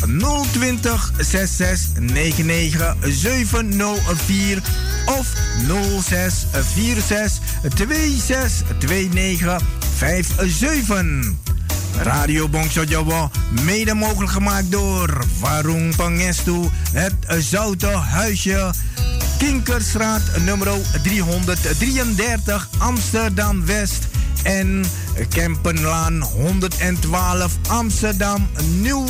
Bel 020 66 99 704 of 06 46 26 29 57. Radio mede mogelijk gemaakt door Warung Pangestu, het Zoute Huisje, Kinkerstraat nummer 333 Amsterdam West en Kempenlaan 112 Amsterdam Nieuw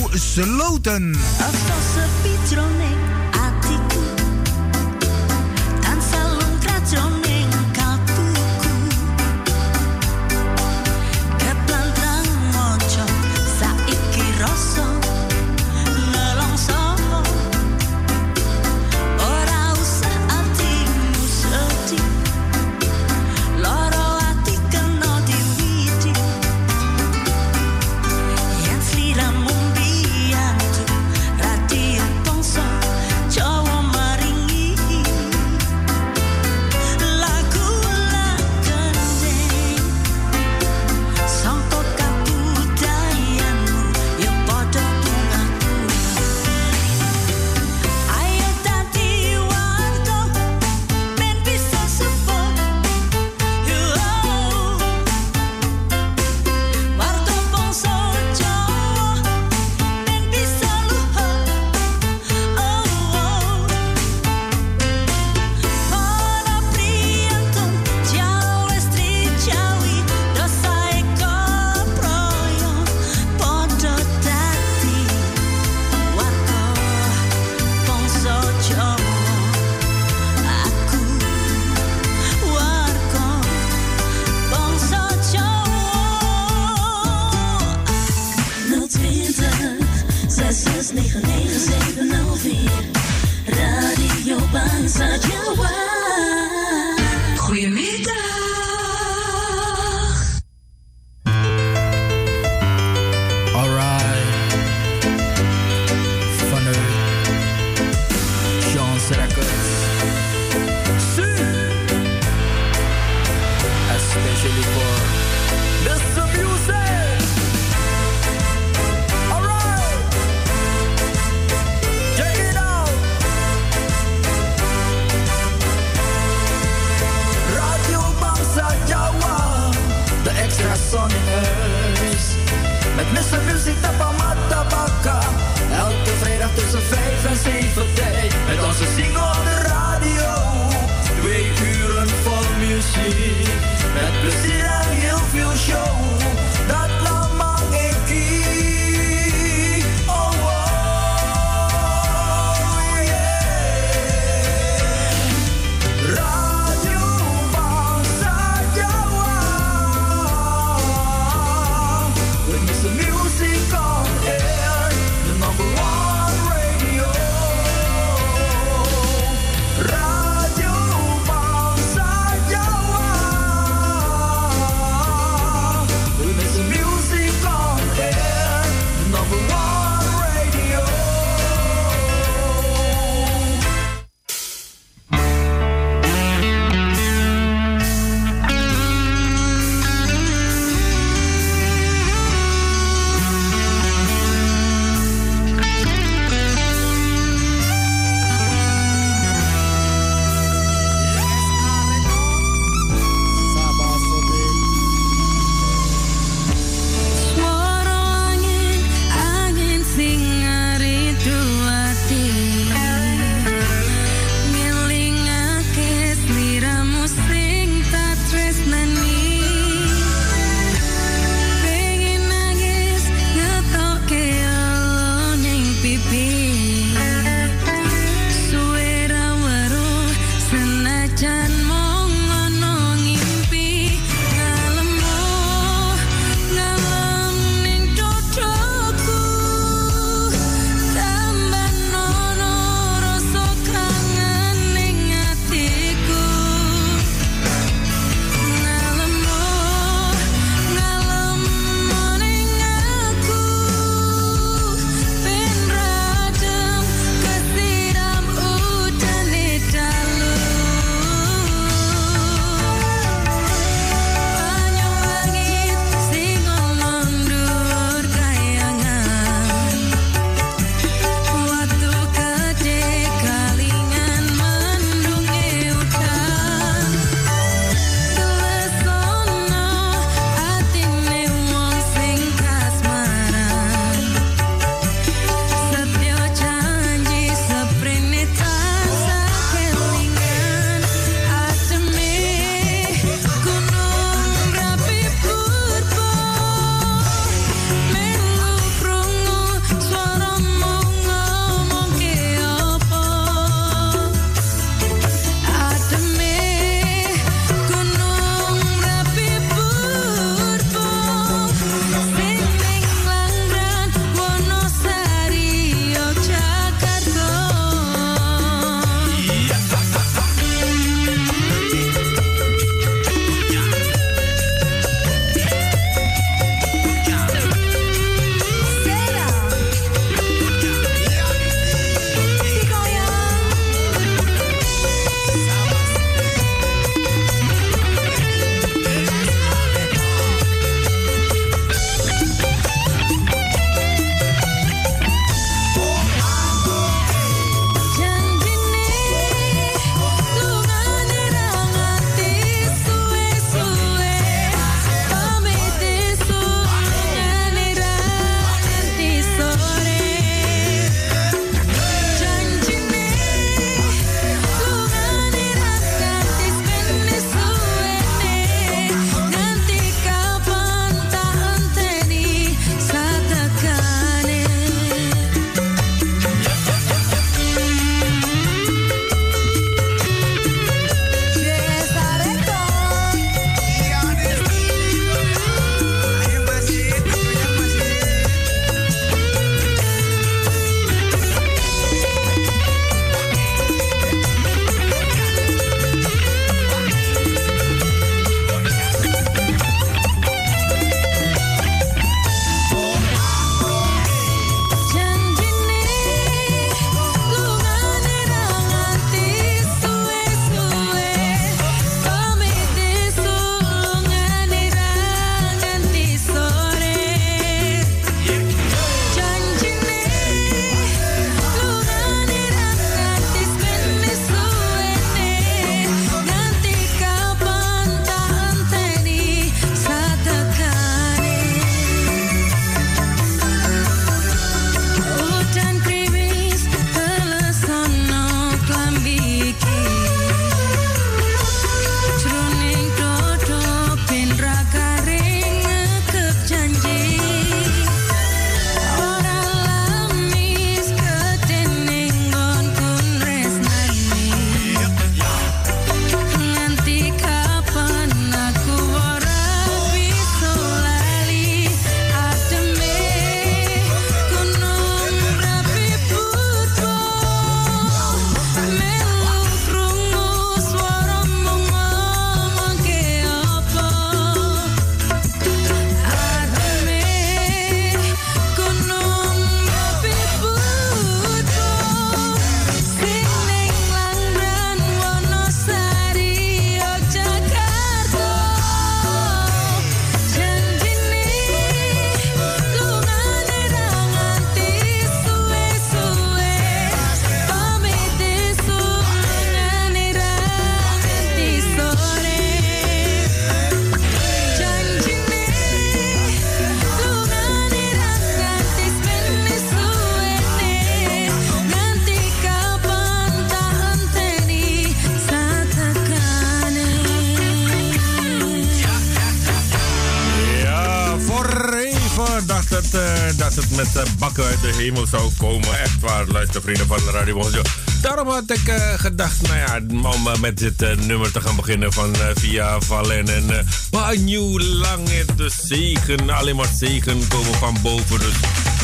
hemel zou komen. Echt waar, luistervrienden van Radio Bonjo. Daarom had ik gedacht, nou ja, om met dit nummer te gaan beginnen van Via Valen. En maar nieuw lang de zegen, alleen maar zegen komen van boven. Dus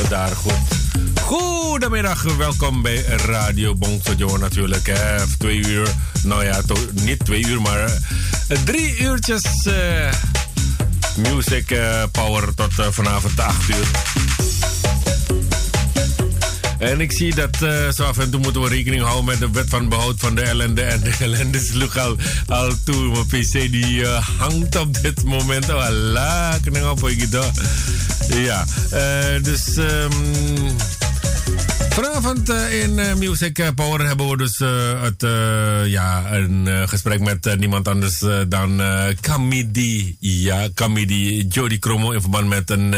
daar goed. Goedemiddag, welkom bij Radio Bongsojo natuurlijk. Twee uur, nou ja, niet twee uur, maar drie uurtjes uh, music uh, power tot uh, vanavond 8 uur. En ik zie dat uh, zo af en toe moeten we rekening houden met de wet van behoud van de ellende. En de ellende sloeg al, al toe. Mijn PC die uh, hangt op dit moment. Oh, Allah, ik op Ja, uh, dus... Um, Vanavond in Music Power hebben we dus het, ja, een gesprek met niemand anders dan Kamidi. Ja, Kamidi Jody Kromo in verband met een,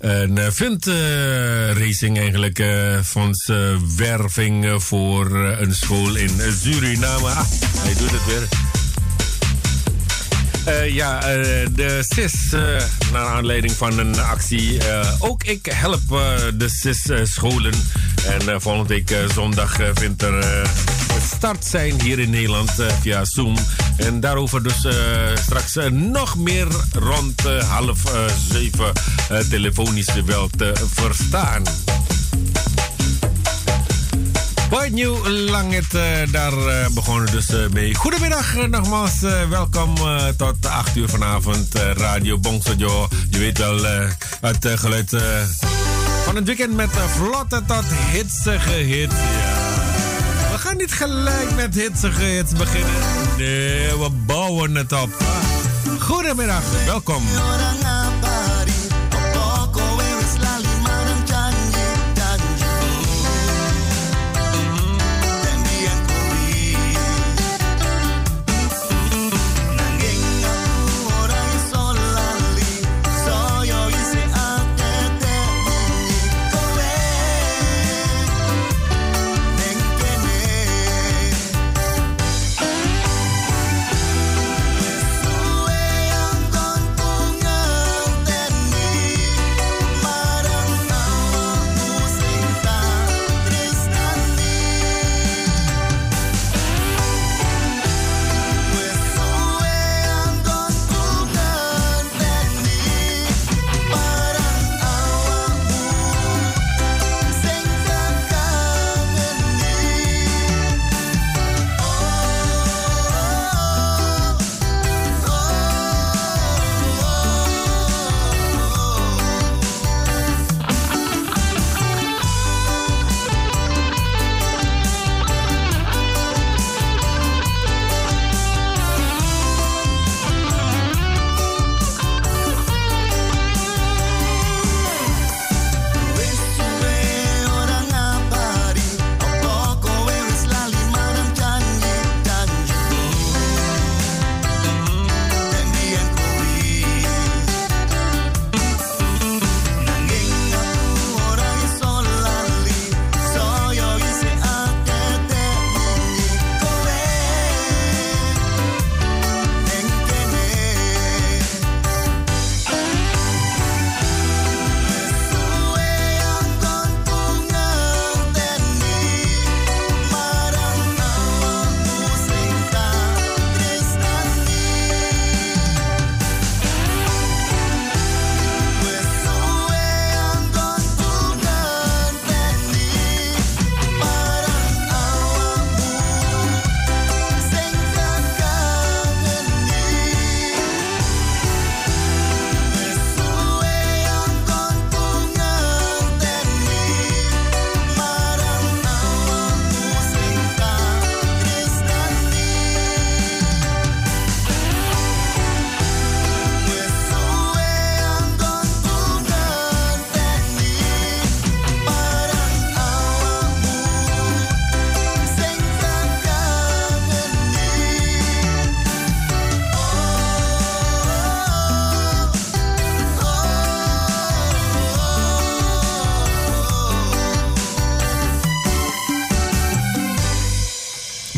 een vindracing eigenlijk. fondswerving voor een school in Suriname. Ah, hij doet het weer. Ja, de CIS, naar aanleiding van een actie. ook ik help de CIS-scholen. En volgende week zondag vindt er start zijn hier in Nederland via Zoom. En daarover dus straks nog meer rond half zeven telefonisch wel te verstaan. White New Langet, uh, daar uh, begonnen dus mee. Goedemiddag nogmaals, welkom tot 8 uur vanavond. Radio Bongsojo, je weet wel, het geluid van het weekend met vlotte tot hitsige hits. We gaan niet gelijk met hitsige hits beginnen. Nee, we bouwen het op. Goedemiddag, welkom.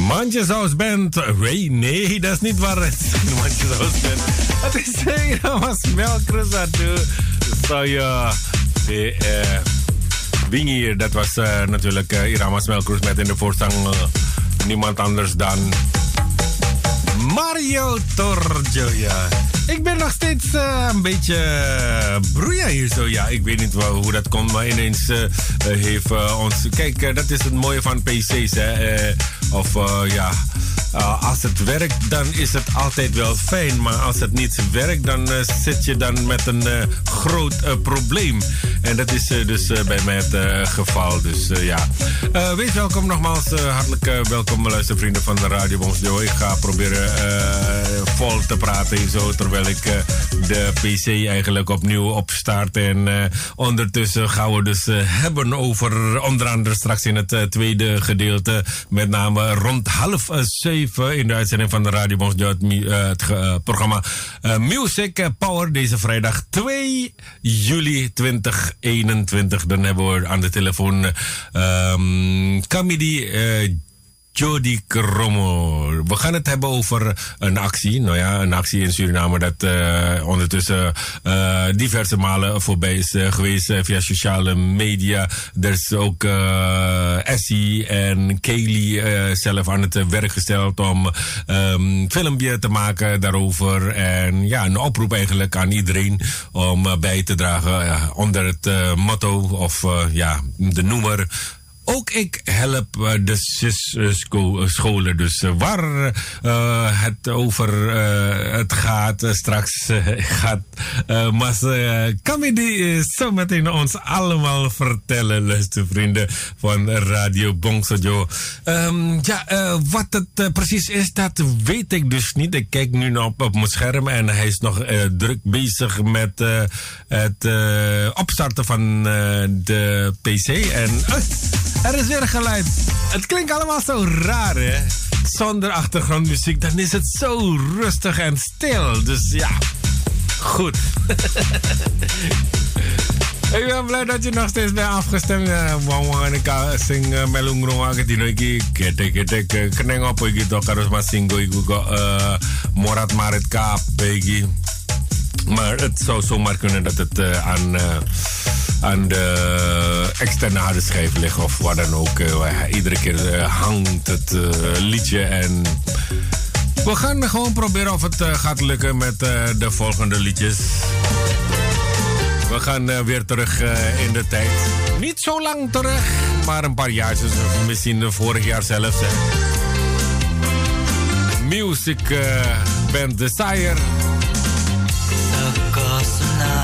Mandjeshuis Band. Ray, nee, dat is niet waar het is. Mandjeshuis Band. Het is Melkrus dat Zou je... He, Wingier, dat was natuurlijk Irama Smelkroes met in de voorzang niemand anders dan Mario Torgio. Ik ben nog steeds uh, een beetje uh, broeia hier zo. Ja, ik weet niet wel, hoe dat komt, maar ineens uh, heeft ons... Kijk, dat is het mooie van PC's, hè. of ja, als het werkt, dan is het altijd wel fijn. Maar als het niet werkt, dan zit je dan met een groot probleem. En dat is dus bij mij het geval. Dus ja, wees welkom nogmaals. hartelijk welkom, luistervrienden van de Radio Bonsjo. Ik ga proberen vol te praten zo, terwijl ik de PC eigenlijk opnieuw opstart. En ondertussen gaan we dus hebben over onder andere straks in het tweede gedeelte, met name rond half zeven in de uitzending van de Radio Bons, het programma Music Power deze vrijdag 2 juli 2021. Dan hebben we aan de telefoon um, Kamidi Jody Kromo. We gaan het hebben over een actie. Nou ja, een actie in Suriname dat uh, ondertussen uh, diverse malen voorbij is uh, geweest via sociale media. Er is ook Essie en Kaylee zelf aan het werk gesteld om um, filmpje te maken daarover. En ja, een oproep eigenlijk aan iedereen om bij te dragen onder het motto of ja, de noemer ook ik help uh, de scholen. Dus waar het over het gaat straks gaat Mas Kamidi zo meteen ons allemaal vertellen, luistervrienden van Radio Bongsojo. Um, ja, wat het precies is, dat weet ik dus niet. Ik kijk nu op, op mijn scherm en hij is nog druk bezig met het opstarten van de PC. En er is weer geluid. Het klinkt allemaal zo raar, hè? Zonder achtergrondmuziek, dan is het zo rustig en stil. Dus ja, goed. Ik ben blij dat je nog steeds bent afgestemd. Wang wang ik sing eh, melung rong aku dino iki gede gede keneng apa iki to uh, morat marit kabeh iki. Maar het zou zomaar kunnen dat het uh, aan, uh, aan de externe harde schijf ligt of wat dan ook. Uh, iedere keer hangt het liedje en... We gaan gewoon proberen of het gaat lukken met de volgende liedjes. We gaan weer terug in de tijd. Niet zo lang terug, maar een paar jaar. Dus misschien vorig jaar zelfs. Hè. Music Band Desire. acaso nada.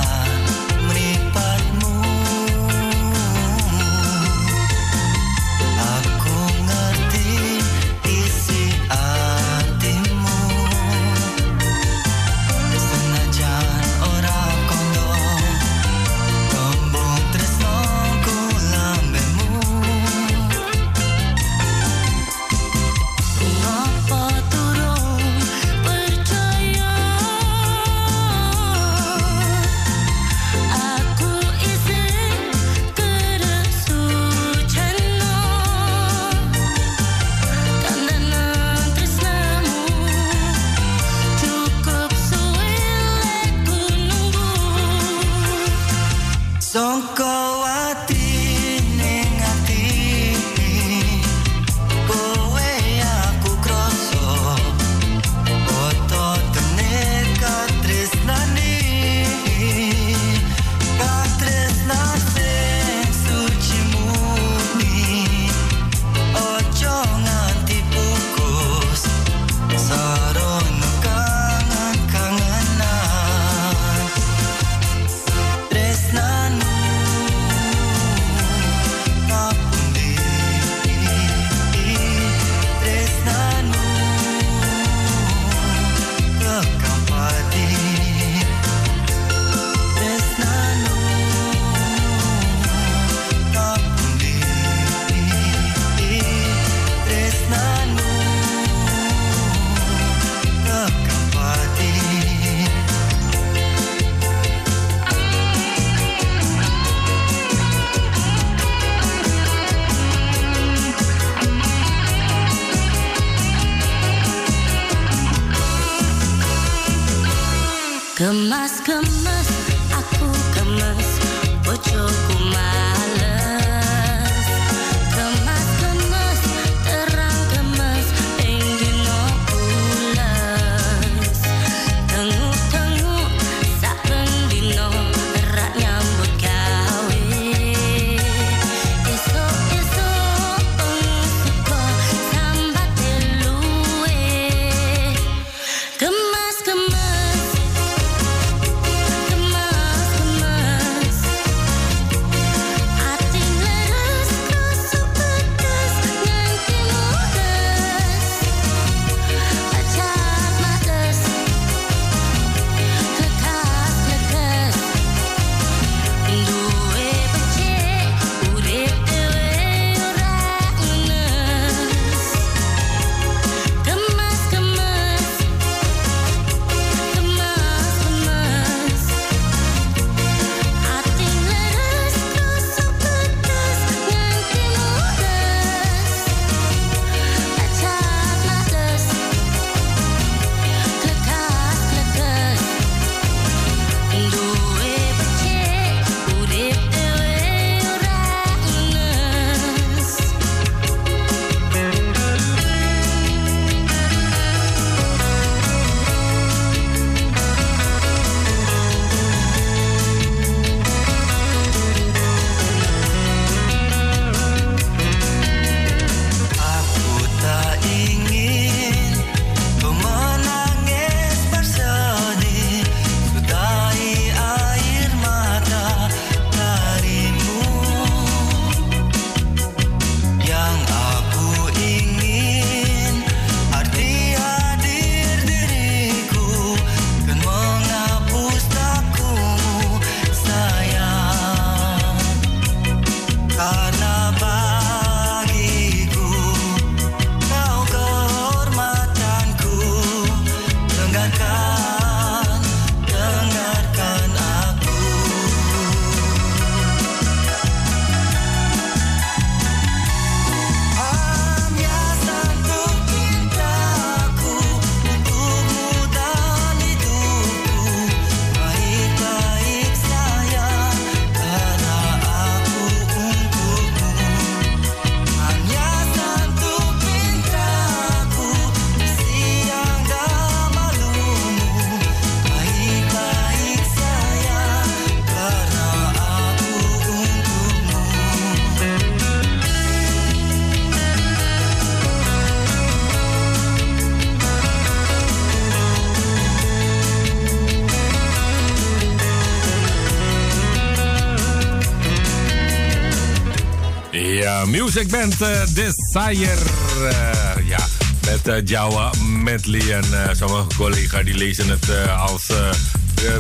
Band uh, Desire. Uh, ja, met uh, Jawa Medley. En sommige collega's die lezen het als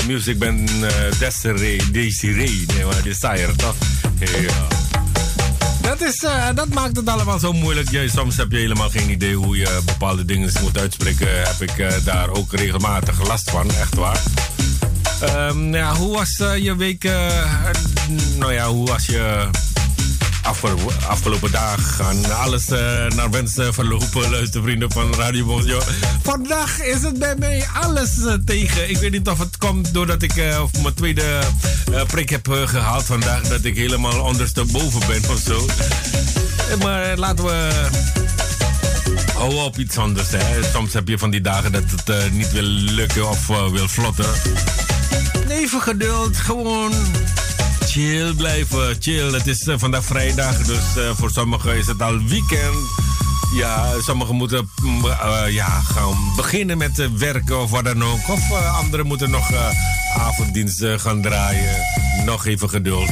Music Band Desiree. Desiree, nee maar Desire toch? Ja. Dat, is, dat maakt het allemaal zo moeilijk. Je, soms heb je helemaal geen idee hoe je bepaalde dingen moet uitspreken. Heb ik daar ook regelmatig last van, echt waar. Um, ja, hoe was je week? nou ja, hoe was je afgelopen dag gaan alles uh, naar wensen verlopen, luistervrienden van Radio Bonjo. Vandaag is het bij mij alles uh, tegen. Ik weet niet of het komt doordat ik uh, mijn tweede prik heb gehaald vandaag, dat ik helemaal ondersteboven ben of zo. Maar laten we. Hou op iets anders. Hè. Soms heb je van die dagen dat het niet wil lukken of wil vlotten. Even geduld, gewoon chill blijven. Chill. Het is uh, vandaag vrijdag, dus uh, voor sommigen is het al weekend. Ja, sommigen moeten uh, ja, gaan beginnen met werken of wat dan ook. Of anderen moeten nog avonddienst gaan draaien. Nog even geduld.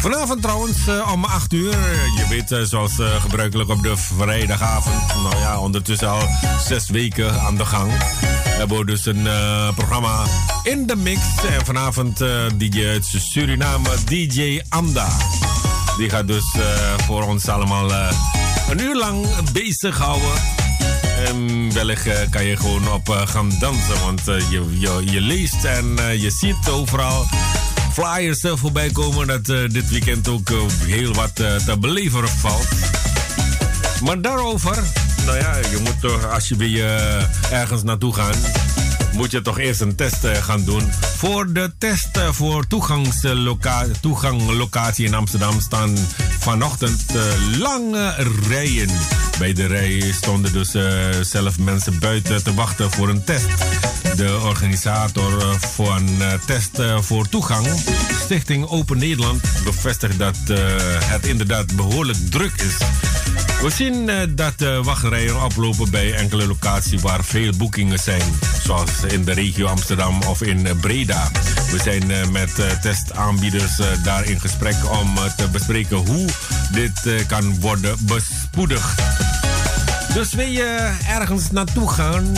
Vanavond trouwens om 8 uur. Je weet, zoals gebruikelijk op de vrijdagavond. Nou ja, ondertussen al zes weken aan de gang hebben dus een uh, programma in de mix. En vanavond uh, DJ uit Suriname, DJ Anda. Die gaat dus uh, voor ons allemaal een uur lang bezighouden. En wellicht kan je gewoon op gaan dansen. Want je, je, je, leest en je ziet overal flyers voorbij komen. Dat dit weekend ook heel wat te beleven valt. Maar daarover nou ja, je moet toch, als je weer uh, ergens naartoe gaat, moet je toch eerst een test uh, gaan doen. Voor de test uh, voor toeganglocatie in Amsterdam staan vanochtend lange rijen. Bij de rij stonden dus zelf mensen buiten te wachten voor een test. De organisator een test voor toegang, Stichting Open Nederland, bevestigt dat het inderdaad behoorlijk druk is. We zien uh, dat de wachtrijen oplopen bij enkele locaties waar veel boekingen zijn. Zoals in de regio Amsterdam of in Breda. We zijn uh, met testaanbieders daar in gesprek om te bespreken hoe dit kan worden bespoedigd. Dus wil je ergens naartoe gaan,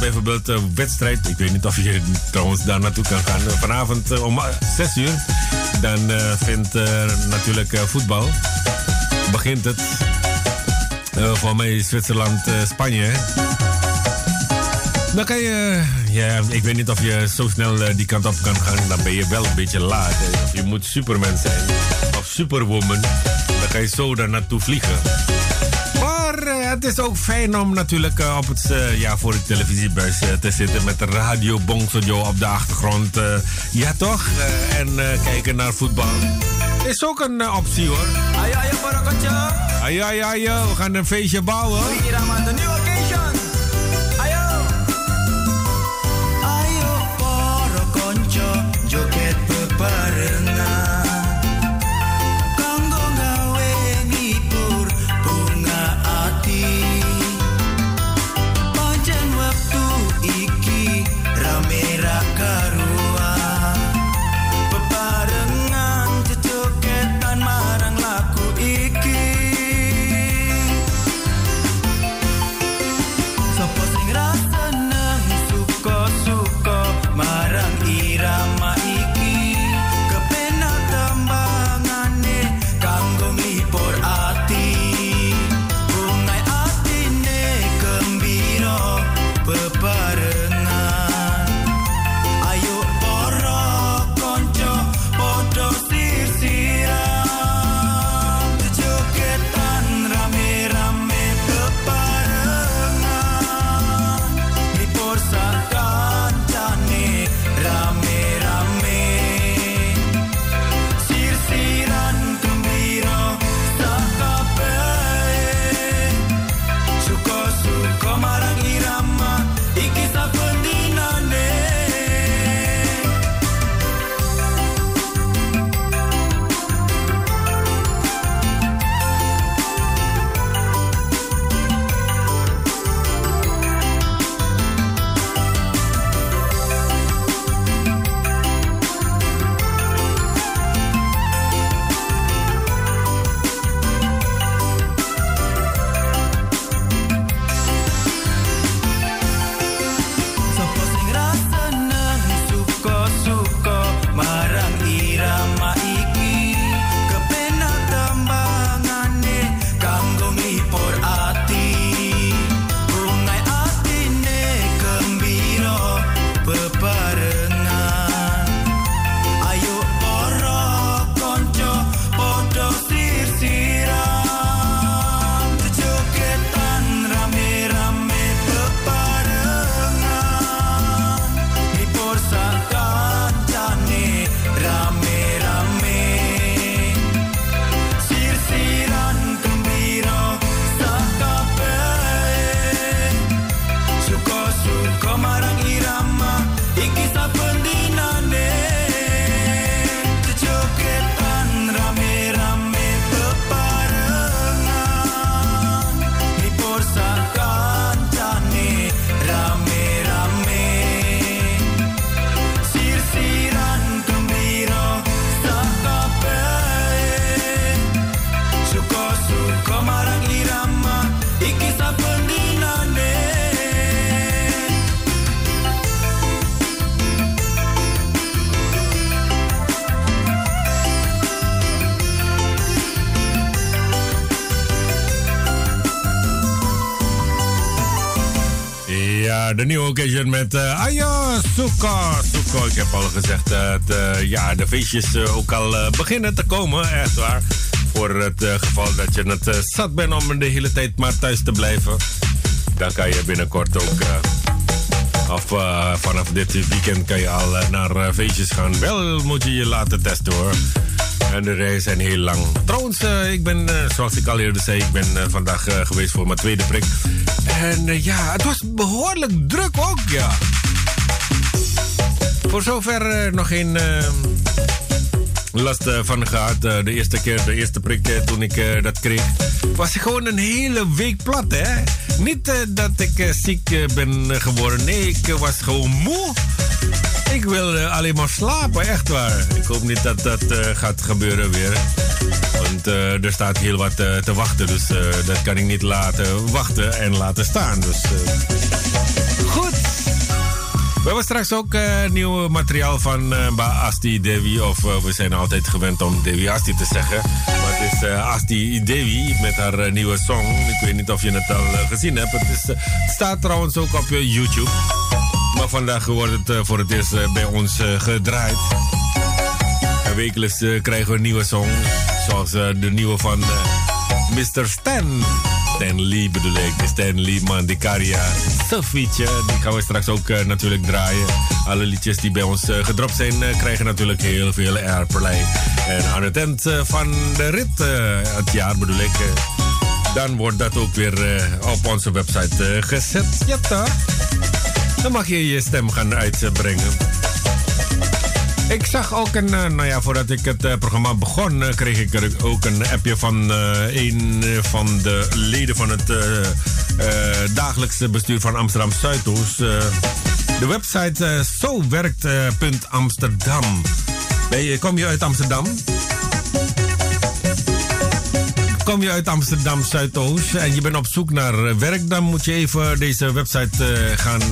bijvoorbeeld een wedstrijd. Ik weet niet of je trouwens daar naartoe kan gaan. Vanavond om 6 uur, dan vindt natuurlijk voetbal. Begint het. Uh, voor mij Zwitserland, uh, Spanje. Dan kan je, ja, ik weet niet of je zo snel die kant op kan gaan. Dan ben je wel een beetje laat. Of je moet Superman zijn of Superwoman. Dan kan je zo daar naartoe vliegen. Maar het is ook fijn om natuurlijk op het, ja, voor de televisiebuis te zitten met de radio op de achtergrond. ja, toch? en kijken naar voetbal. Is ook een optie hoor. Ayo, ayo, Ayo, ayo, ayo. We gaan een feestje bouwen. Hier aan de nieuwe occasion. Ayo. Ayo, de nieuwe occasion met uh, Aya Suka. Ik heb al gezegd dat uh, ja, de feestjes ook al beginnen te komen. Echt waar. Voor het geval dat je het zat bent om de hele tijd maar thuis te blijven. Dan kan je binnenkort ook... of vanaf dit weekend kan je al naar feestjes gaan. Wel moet je je laten testen hoor. En de rijen zijn heel lang. Trouwens, ik ben, zoals ik al eerder zei, ik ben vandaag geweest voor mijn tweede prik. En ja, het was behoorlijk druk ook, ja. Voor zover nog geen uh, last van gehad. de eerste keer, de eerste prik toen ik dat kreeg. Was gewoon een hele week plat, hè. Niet dat ik ziek ben geworden. Nee, ik was gewoon moe. Ik wil alleen maar slapen, echt waar. Ik hoop niet dat dat gaat gebeuren weer. Want er staat heel wat te wachten. Dus dat kan ik niet laten wachten en laten staan. Dus. We hebben straks ook nieuw materiaal van uh, Asti Devi. Of we zijn altijd gewend om Devi Asti te zeggen. Maar het is Asti Devi met haar nieuwe song. Ik weet niet of je het al gezien hebt. Het, is, staat trouwens ook op YouTube. Maar vandaag wordt het voor het eerst bij ons gedraaid. En wekelijks krijgen we een nieuwe song. Zoals de nieuwe van Mr. Stan. Stan Lee bedoel ik. Stan Lee Mandikaria. Sofietje. Die gaan we straks ook uh, natuurlijk draaien. Alle liedjes die bij ons gedropt zijn krijgen natuurlijk heel veel airplay. En aan het eind van de rit, het jaar bedoel ik... dan wordt dat ook weer op onze website gezet. Ja toch? Dan mag je je stem gaan uitbrengen. Ik zag ook een, uh, nou ja, voordat ik het uh, programma begon, uh, kreeg ik ook een appje van een van de leden van het dagelijkse bestuur van Amsterdam Zuidoost. de website zowerkt.amsterdam. kom je uit Amsterdam? Kom je uit Amsterdam Zuidoost en je bent op zoek naar werk, dan moet je even deze website gaan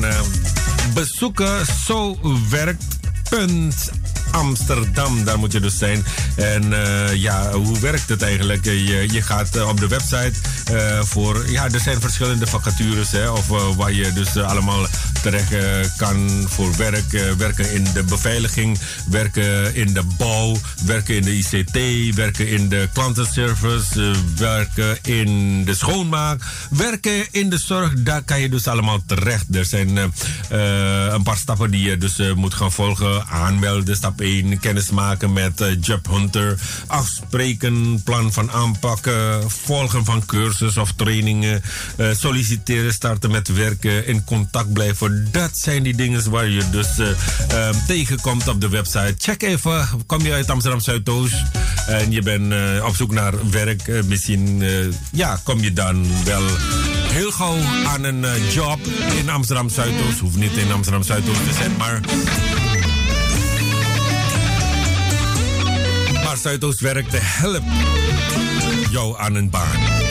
bezoeken. Zowerkt.amsterdam. Amsterdam. Daar moet je dus zijn. En uh, ja, hoe werkt het eigenlijk? Je, je gaat uh, op de website uh, voor... Ja, er zijn verschillende vacatures, hè, of waar je dus allemaal terecht kan voor werk. werken in de beveiliging, werken in de bouw, werken in de ICT, werken in de klantenservice, werken in de schoonmaak, werken in de zorg. Daar kan je dus allemaal terecht. Er zijn een paar stappen die je dus moet gaan volgen. Aanmelden, stap 1, kennis maken met uh, Hunter, afspreken, plan van aanpakken, volgen van cursus of trainingen, uh, solliciteren, starten met werken, in contact blijven. Dat zijn die dingen waar je dus uh, um, tegenkomt op de website. Check even, kom je uit Amsterdam Zuidoost en je bent op zoek naar werk, misschien ja, kom je dan wel heel gauw aan een job in Amsterdam Zuidoost. Hoeft niet in Amsterdam Zuidoost te zijn, maar Zuidoost werkte, helpt jou aan een baan.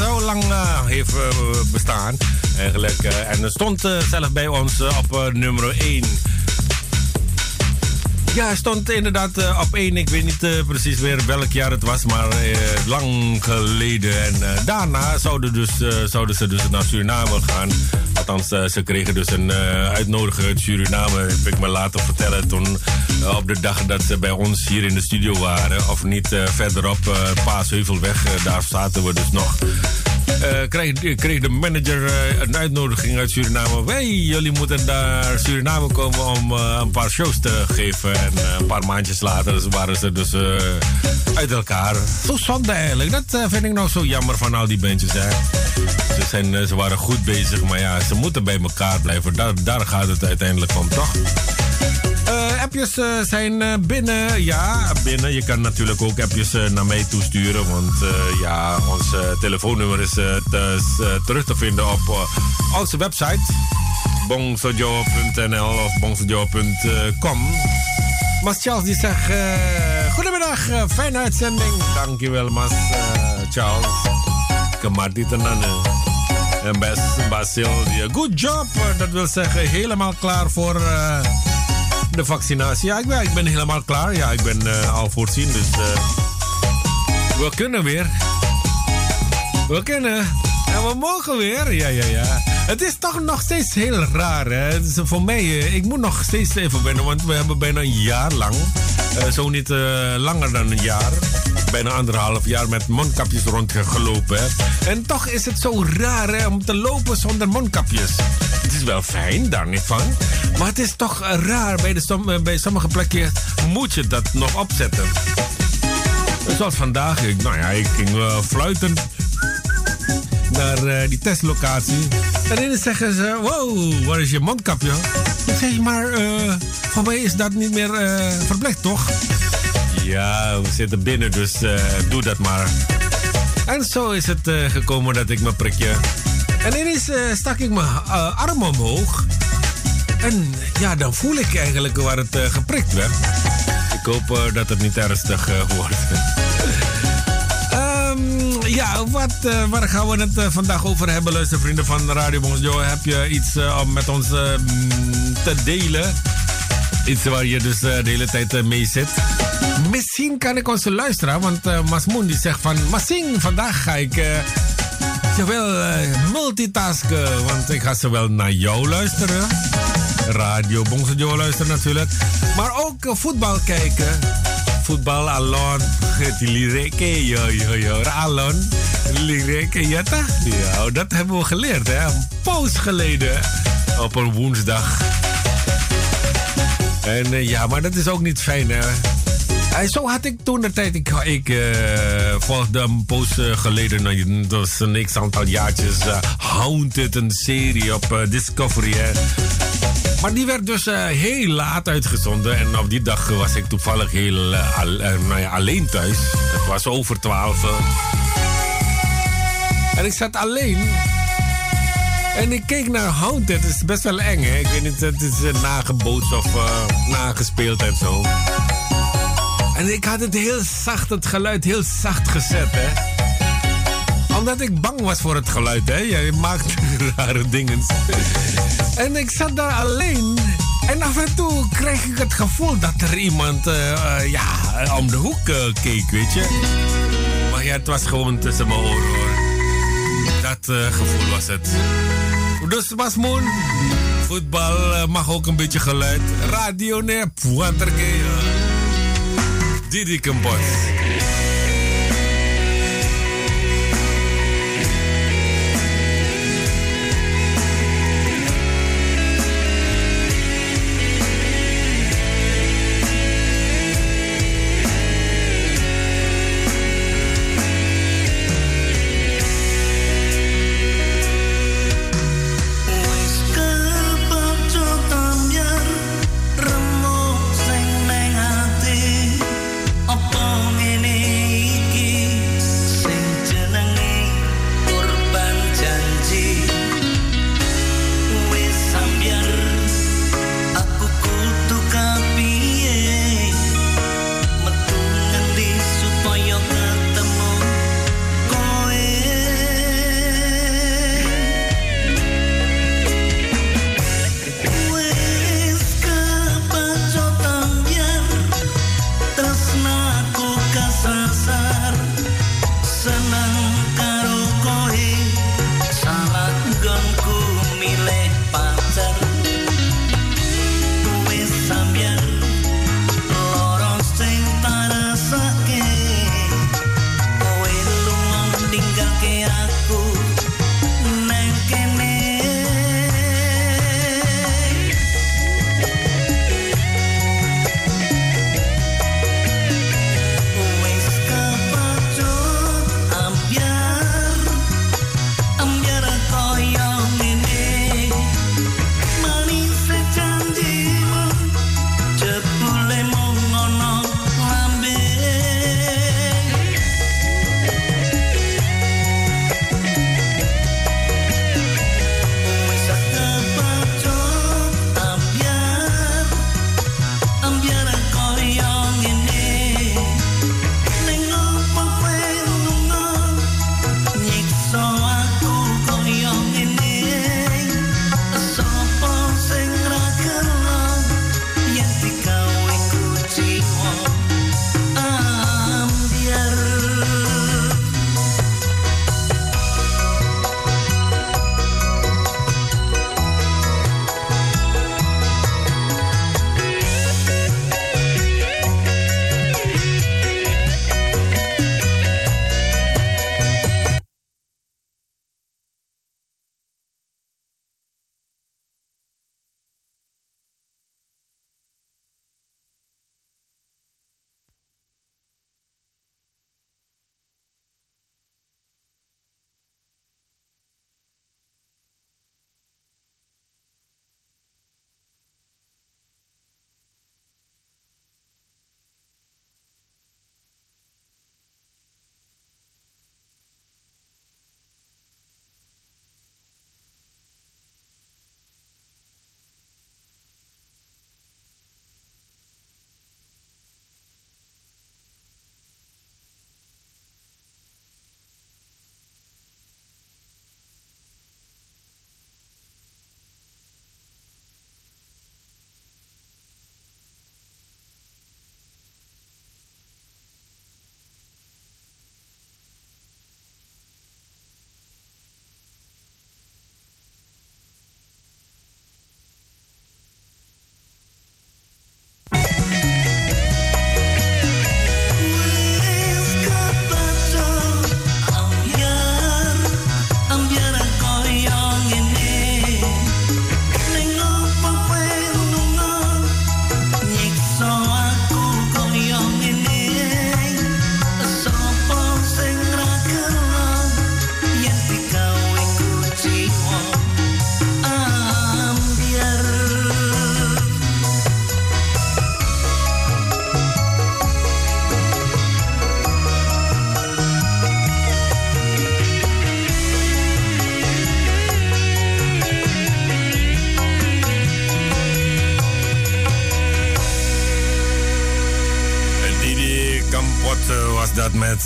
Zo lang heeft bestaan. Eigenlijk. en stond zelf bij ons op nummer 1. Ja, stond inderdaad op één. Ik weet niet precies weer welk jaar het was, maar lang geleden. En daarna zouden, dus, zouden ze dus naar Suriname gaan. Althans, ze kregen dus een uitnodiging uit Suriname. Heb ik me laten vertellen toen op de dag dat ze bij ons hier in de studio waren. Of niet verderop, Paasheuvelweg. daar zaten we dus nog. Uh, kreeg, kreeg, de manager uh, een uitnodiging uit Suriname. Wij, jullie moeten naar Suriname komen om uh, een paar shows te geven. En een paar maandjes later waren ze dus uit elkaar. Zo zonde eigenlijk. Dat vind ik nog zo jammer van al die bandjes. Ze, zijn, ze waren goed bezig, maar ja, ze moeten bij elkaar blijven. Daar gaat het uiteindelijk om, toch? Appjes uh, zijn uh, binnen. Ja, binnen. Je kan natuurlijk ook appjes naar mij toesturen. Want ja, ons telefoonnummer is terug te vinden op onze website. bongsojo.nl of bongsojo.com. Mas Charles die zegt... Goedemiddag, fijne uitzending. Dankjewel, Mas Charles. Kemarti tenan. En best Basil. Good job. Dat wil zeggen helemaal klaar voor de vaccinatie. Ja, ik ben, helemaal klaar. Ja, ik ben uh, al voorzien. Dus uh, we kunnen weer. We kunnen. En we mogen weer. Ja, ja, ja. Het is toch nog steeds heel raar. Hè? Is voor mij, uh, ik moet nog steeds even wennen. Want we hebben bijna een jaar lang. zo niet langer dan een jaar bijna anderhalf jaar met mondkapjes rondgelopen. Hè. En toch is het zo raar hè, om te lopen zonder mondkapjes. Het is wel fijn, daar niet van. Maar het is toch raar. Bij, de, bij sommige plekken moet je dat nog opzetten. Zoals vandaag. Ik, nou ja, ik ging uh, fluiten naar die testlocatie. En ineens zeggen ze: Wow, waar is je mondkapje? Ik zeg maar, voor mij is dat niet meer verplicht, toch? Ja, we zitten binnen, dus doe dat maar. En zo is het gekomen dat ik me prikje en ineens uh, stak ik mijn uh, arm omhoog. En ja, dan voel ik eigenlijk waar het uh, geprikt werd. Ik hoop dat het niet ernstig wordt. um, ja, wat, waar gaan we het vandaag over hebben, luistervrienden van Radio Bonjour? Heb je iets om met ons te delen? Iets waar je dus de hele tijd mee zit. Misschien kan ik onze luisteren, want Masmoen die zegt van... Masing, vandaag ga ik zowel uh, multitasken, want ik ga zowel naar jou luisteren. Radio Bongsejo luisteren natuurlijk. Maar ook uh, voetbal kijken. Voetbal, Alon, Lireke, yo, yo, yo. Alon, Lireke, toch? Ja, dat hebben we geleerd, hè. Een poos geleden. Op een woensdag. En uh, ja, maar dat is ook niet fijn, hè. Uh, zo had ik toen de tijd. Ik, ik uh, volgde een poos uh, geleden, nou, dat was een x aantal jaartjes. Haunted, een serie op Discovery. Hè. Maar die werd dus heel laat uitgezonden. En op die dag was ik toevallig heel nou ja, alleen thuis. Het was over twaalf. En ik zat alleen. En ik keek naar Haunted. Het is best wel eng, hè? Ik weet niet, het is nagebootst of nagespeeld en zo. En ik had het heel zacht, het geluid heel zacht gezet, hè. Omdat ik bang was voor het geluid, hè. Je maakt rare dingen. En ik zat daar alleen. En af en toe kreeg ik het gevoel dat er iemand uh, uh, ja, om de hoek uh, keek, weet je. Maar ja, het was gewoon tussen mijn oren, hoor. Dat gevoel was het. Dus was moon. Voetbal mag ook een beetje geluid. Radio, nee, puanterke. Didi Campos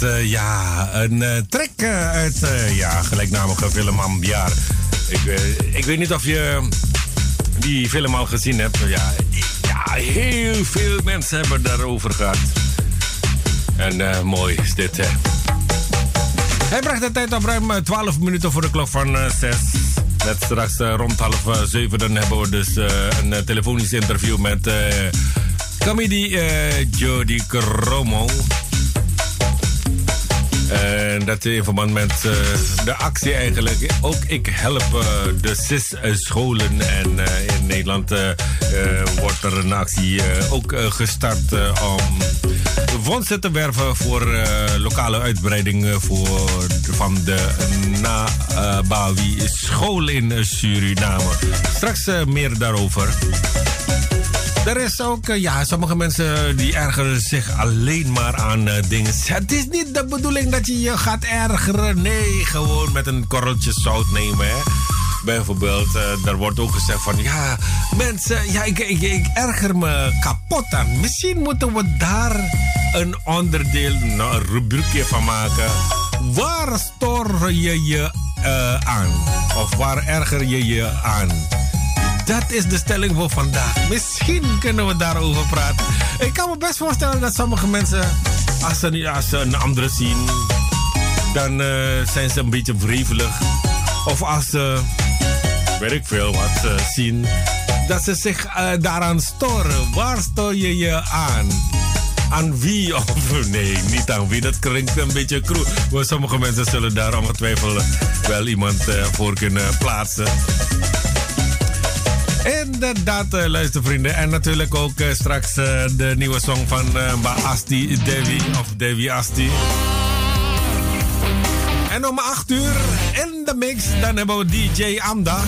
met ja, een trek uit ja, gelijknamige film Ambiar. Ik, ik weet niet of je die film al gezien hebt. Ja, ja heel veel mensen hebben daarover gehad. En mooi is dit. Hij bracht de tijd op ruim 12 minuten voor de klok van 6. Net straks rond half 7 dan hebben we dus een telefonisch interview met comedy uh, Jody Cromo. En dat in verband met uh, de actie eigenlijk. Ook ik help uh, de CIS-scholen. En in Nederland wordt er een actie ook gestart om fondsen te werven voor lokale uitbreiding voor, van de Nabawi school in Suriname. Straks meer daarover. Er is ook, eh, ja, sommige mensen die ergeren zich alleen maar aan uh, dingen. Het is niet de bedoeling dat je je gaat ergeren. Nee, gewoon met een korreltje zout nemen, hè. Bijvoorbeeld, uh, er wordt ook gezegd van ja, mensen, ja, ik, ik, ik erger me kapot aan. Misschien moeten we daar een onderdeel, nou, een rubriekje van maken. Waar stoor je je aan? Of waar erger je je aan? Dat is de stelling voor vandaag. Misschien kunnen we daarover praten. Ik kan me best voorstellen dat sommige mensen, als ze, als ze een andere zien, dan uh, zijn ze een beetje wrevelig. Of als ze, weet ik veel wat, uh, zien, dat ze zich uh, daaraan storen. Waar stoor je je aan? aan wie of nee, niet aan wie. Dat klinkt een beetje. Maar sommige mensen zullen daar ongetwijfeld wel iemand voor kunnen plaatsen. Inderdaad, uh, luistervrienden. En natuurlijk ook uh, straks uh, de nieuwe song van uh, Asti Devi. Of Devi Asti. En om 8 uur in de mix, dan hebben we DJ Amda.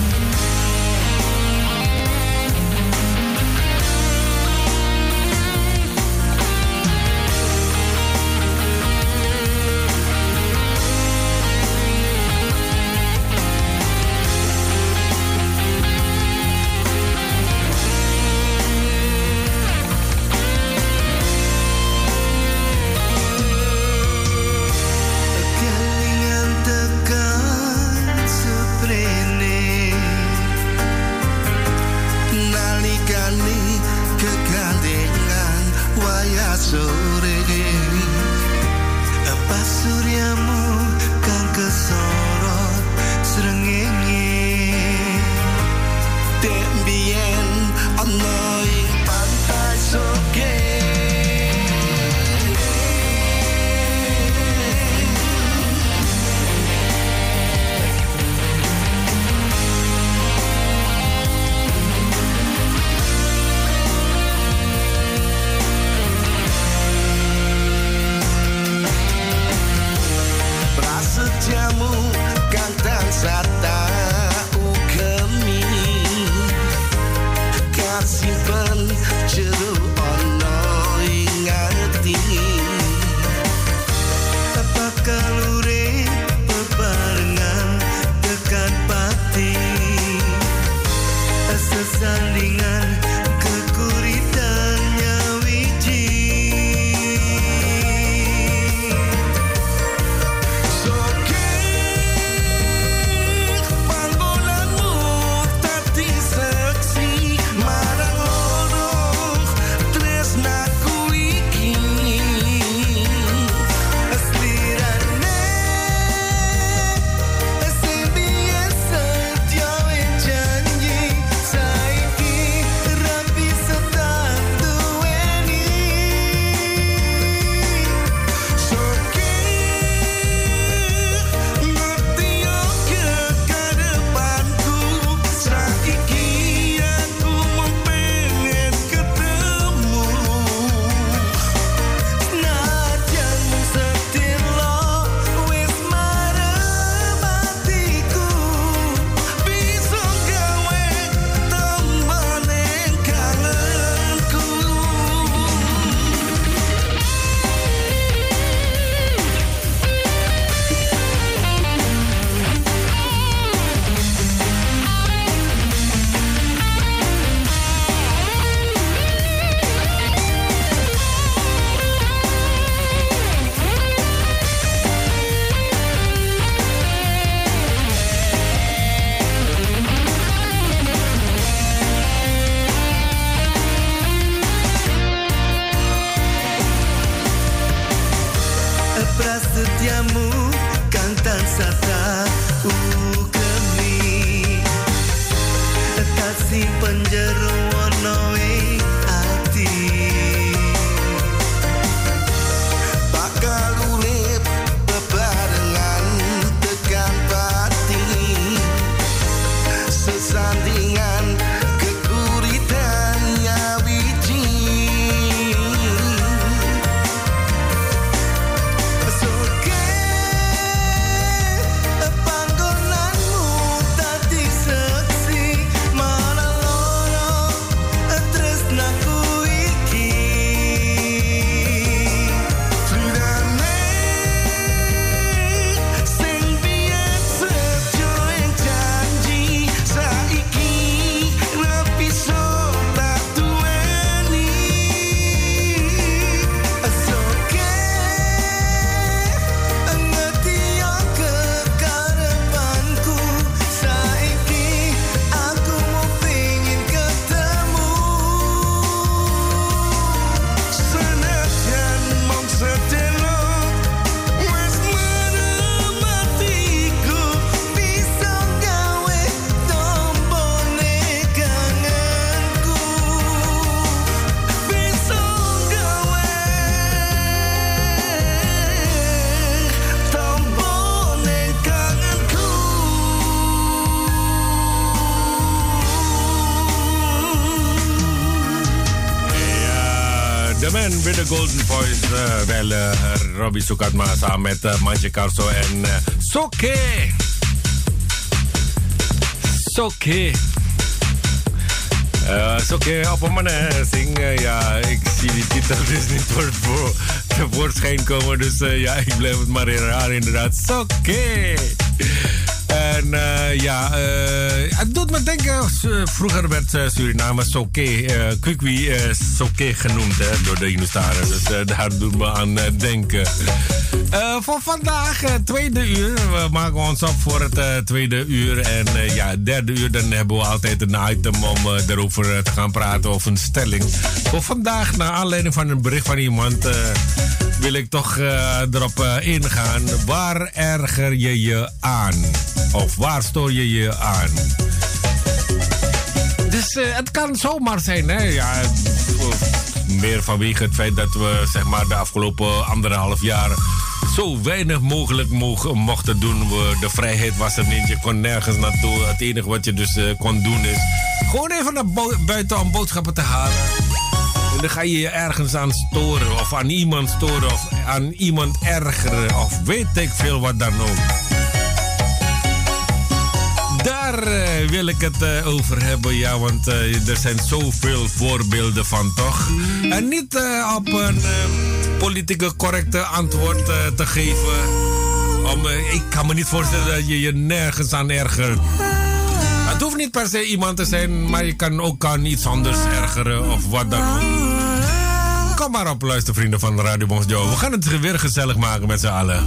Robbie Sukatma samen met uh, Manje Carso en uh, Soke. Soke. Uh, Soke, op een manier zingen. ja, ik zie die titel dus niet voor, voor tevoorschijn komen. Dus ja, ik blijf het maar herhalen inderdaad. Soke. En ja, het doet me denken, vroeger werd Suriname Soke, uh, Kwikwi Soke genoemd door de Hindustanen. Dus daar doet me aan denken. voor vandaag, tweede uur. We maken ons op voor het tweede uur. En ja, derde uur, dan hebben we altijd een item om erover te gaan praten of een stelling. Voor vandaag, naar aanleiding van een bericht van iemand wil ik toch erop ingaan. Waar erger je je aan? Of waar stoor je je aan? Uh, het kan zomaar zijn, hè? Ja, meer vanwege het feit dat we zeg maar, de afgelopen anderhalf jaar zo weinig mogelijk mochten doen. De vrijheid was er niet, je kon nergens naartoe. Het enige wat je dus uh, kon doen is gewoon even naar buiten om boodschappen te halen. En dan ga je je ergens aan storen, of aan iemand storen, of aan iemand ergeren, of weet ik veel wat dan ook. Daar uh, wil ik het uh, over hebben, ja, want uh, er zijn zoveel voorbeelden van, toch? En niet op een politieke correcte antwoord te geven. Om, ik kan me niet voorstellen dat je je nergens aan ergert. Het hoeft niet per se iemand te zijn, maar je kan ook aan iets anders ergeren of wat dan ook. Kom maar op, luistervrienden van Radio Bons Joe. We gaan het weer gezellig maken met z'n allen.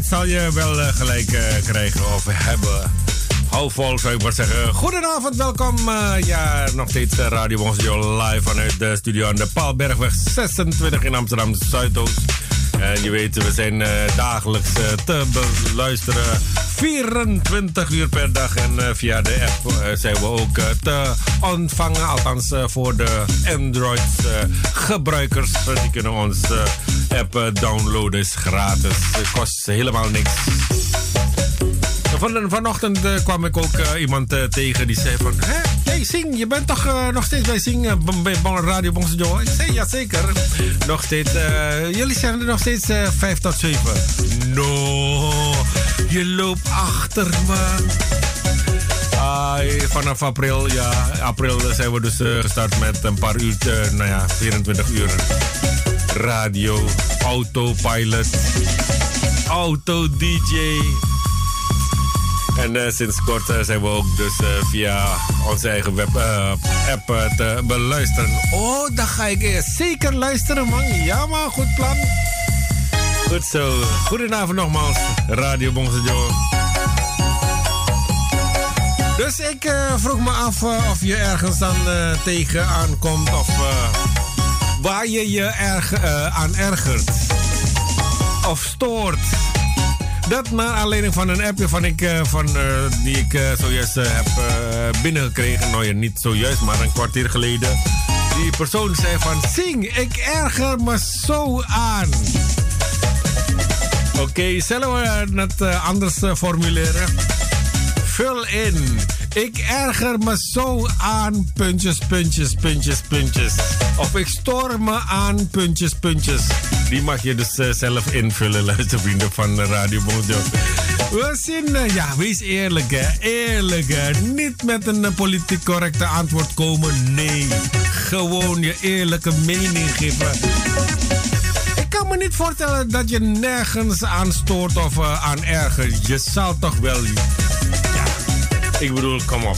Ooit zal je wel uh, gelijk uh, krijgen of hebben. Hou vol, zou ik maar zeggen. Goedenavond, welkom. Uh, ja, nog steeds Radio Bonjour live vanuit de studio aan de Paalbergweg 26 in Amsterdam Zuidoost. En je weet, we zijn dagelijks te beluisteren. 24 uur per dag. En via de app zijn we ook te ontvangen. Althans, voor de Android-gebruikers. die kunnen ons app downloaden. Is gratis. Het kost helemaal niks. Van, vanochtend kwam ik ook iemand tegen die zei van... Hé, hey, Sing, je bent toch nog steeds bij Sing, bij Radio Bonsjo? Ik zei, ja zeker. Nog steeds, jullie zijn er nog steeds 5 tot 7. No, je loopt achter me. Uh, vanaf april, ja, april zijn we dus gestart met een paar uur, nou ja, 24 uur radio, autopilot, auto-dj. En uh, sinds kort uh, zijn we ook dus uh, via onze eigen web app te beluisteren. Oh, dan ga ik zeker luisteren, man. Ja, maar goed plan. Goed zo. Goedenavond nogmaals, Radio Bonsejour. Dus ik vroeg me af of je ergens dan tegenaan komt of waar je je erg, aan ergert. Of stoort. Dat naar aanleiding van een appje van ik, uh, van, uh, die ik zojuist heb binnengekregen. Nou ja, niet zojuist, maar een kwartier geleden. Die persoon zei van... Zing, ik erger me zo aan. Oké, zullen we het anders formuleren? Vul in. Ik erger me zo aan, puntjes, puntjes, puntjes, puntjes. Of ik stoor me aan, puntjes, puntjes. Die mag je dus uh, zelf invullen, luistervrienden van Radio Bonjour. We zien, uh, ja, wees eerlijk hè, eerlijk hè. Niet met een uh, politiek correcte antwoord komen, nee. Gewoon je eerlijke mening geven. Ik kan me niet voorstellen dat je nergens aan stoort of aan ergert. Je zal toch wel... Ik bedoel, kom op.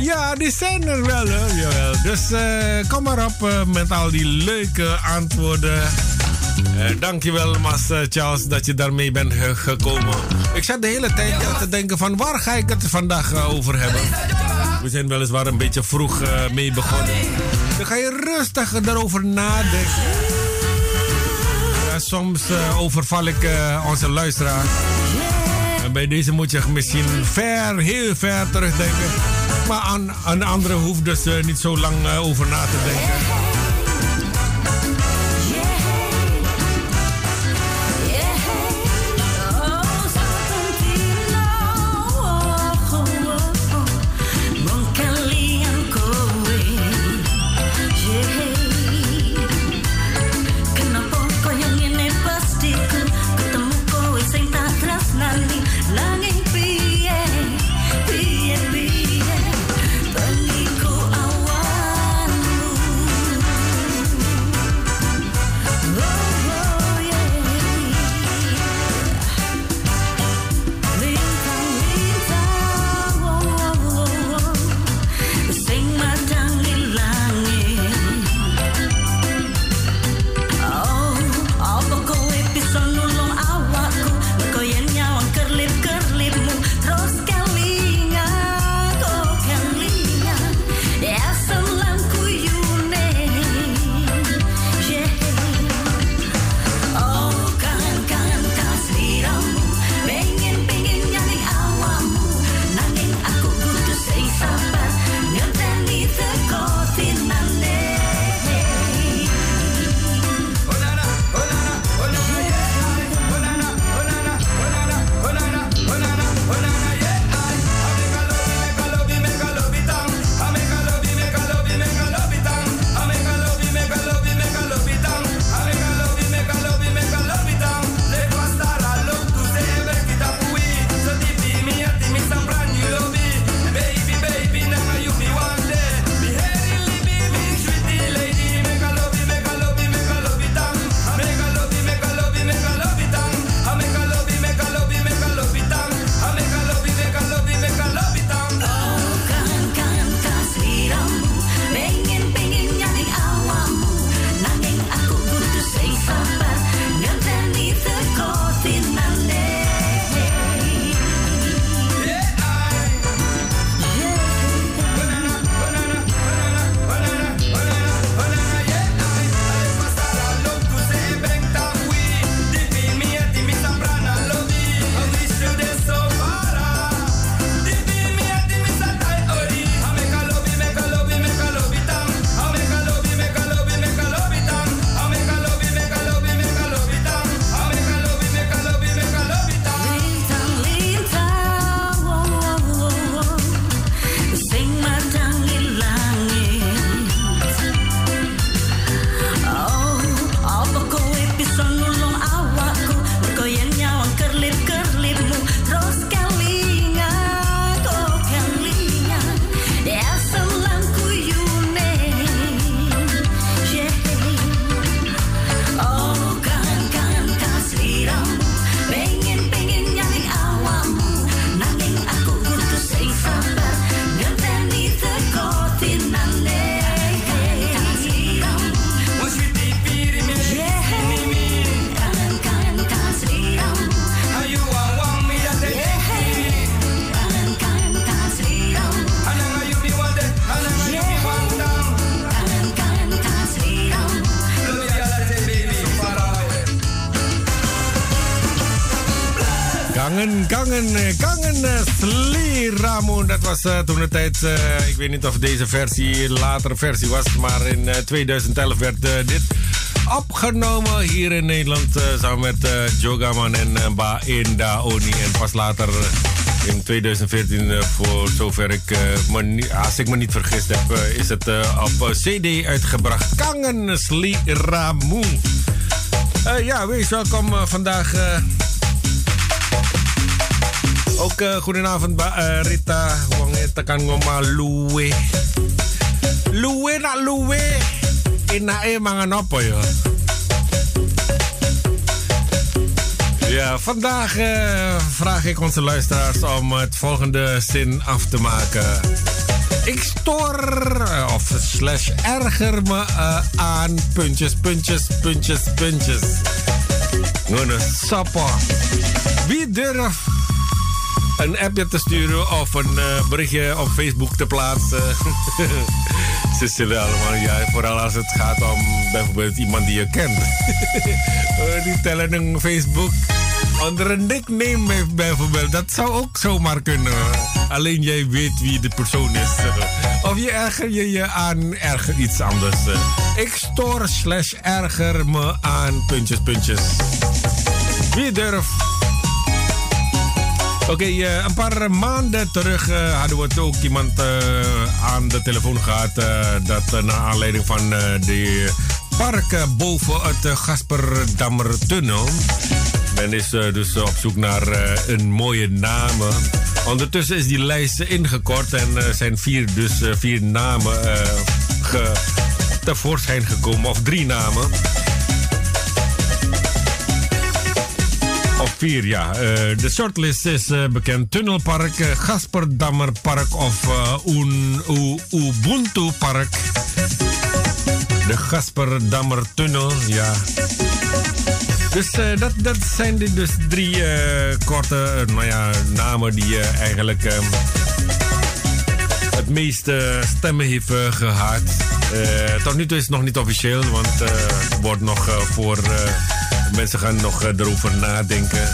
Ja, die zijn er wel, hè? Dus uh, kom maar op uh, met al die leuke antwoorden. Uh, dankjewel, Mas Charles, dat je daarmee bent gekomen. Ik zat de hele tijd te denken van waar ga ik het vandaag over hebben. We zijn weliswaar een beetje vroeg mee begonnen. Dan ga je rustig daarover nadenken. Soms overval ik onze luisteraar. En bij deze moet je misschien ver, heel ver terugdenken. Maar aan, aan anderen hoeft dus uh, niet zo lang over na te denken. Kangen, kangen, kangen, Sli Ramon. Dat was uh, toen de tijd, ik weet niet of deze versie latere versie was, maar in uh, 2011 werd dit opgenomen hier in Nederland samen met Jogaman en Ba Inda Oni. En pas later in 2014, voor zover ik, me, als ik me niet vergist heb, is het op CD uitgebracht. Kangen, Sli Ramon. ja, wees welkom vandaag ook uh, goedenavond, uh, Rita. Wong tekan ngoma luwe. Luwe na luwe. Ina e mangan apa ya? Ja, vandaag uh, vraag ik onze luisteraars om het volgende zin af te maken. Ik stoor of slash erger me aan puntjes, puntjes, puntjes, puntjes. Een sappa. Wie durft een appje te sturen of een uh, berichtje op Facebook te plaatsen. Ze zullen allemaal, ja, vooral als het gaat om bijvoorbeeld iemand die je kent. uh, die tellen een Facebook onder een nickname bijvoorbeeld. Dat zou ook zomaar kunnen. Alleen jij weet wie de persoon is. of je erger je je aan erger iets anders. Ik stoor slash erger me aan puntjes puntjes. Wie durft Oké, uh, een paar maanden terug uh, hadden we ook iemand uh, aan de telefoon gehad. dat naar aanleiding van de park boven het Gasperdammertunnel. Men is dus op zoek naar een mooie naam. Ondertussen is die lijst ingekort en zijn vier, dus vier namen tevoorschijn gekomen. Of drie namen. Vier, ja. Uh, de shortlist is uh, bekend. Tunnelpark, uh, Gasperdammerpark of Un, Ubuntu Park. De Gasperdammer Tunnel, ja. Dus dat, dat zijn de, dus drie korte nou ja, namen die eigenlijk het meeste stemmen heeft gehad. tot nu toe is het nog niet officieel, want het wordt nog voor Mensen gaan nog eh, erover nadenken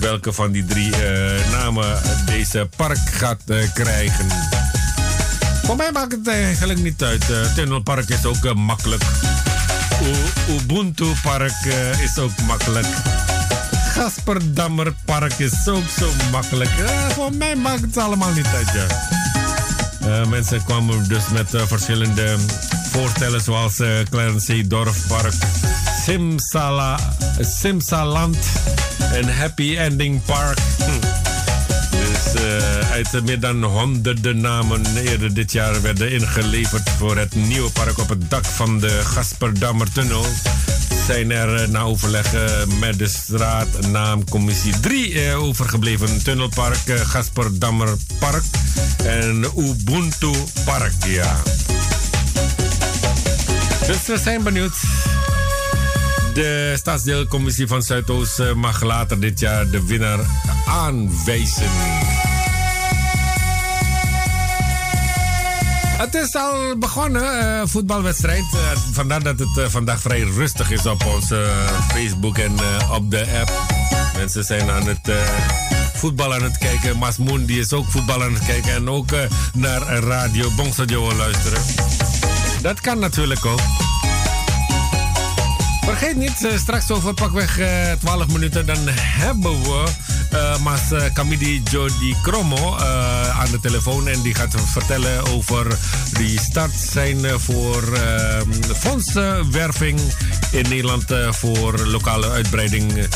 welke van die drie uh, namen deze park gaat uh, krijgen. Voor mij maakt het eigenlijk niet uit. Tunnelpark is ook makkelijk. Ubuntu Park is ook makkelijk. Gasperdammer Park is ook zo makkelijk. voor mij maakt het allemaal niet uit. Ja. mensen kwamen dus met verschillende voorstellen zoals Clarence Dorfpark. Simsala, Simsaland en Happy Ending Park. Hm. Dus uh, uit meer dan honderden namen eerder dit jaar werden ingeleverd voor het nieuwe park op het dak van de Gasperdammertunnel. Zijn er uh, na overleg met de straatnaamcommissie drie uh, overgebleven. Tunnelpark, Gasperdammerpark en Ubuntu Park. Dus we zijn benieuwd. De stadsdeelcommissie van Zuidoost eh, mag later dit jaar de winnaar aanwijzen. Het is al begonnen, uh, voetbalwedstrijd. Uh, vandaar dat het vandaag vrij rustig is op onze Facebook en op de app. Mensen zijn aan het voetbal aan het kijken. Masmoen die is ook voetbal aan het kijken. En ook naar radio Bongsadio luisteren. Dat kan natuurlijk ook. Vergeet niet, uh, straks over pakweg uh, eh, 12 minuten, dan hebben we uh, Mas Kamidi Jody Kromo aan de telefoon. En die gaat vertellen over die start zijn voor fondswerving in Nederland voor lokale uitbreiding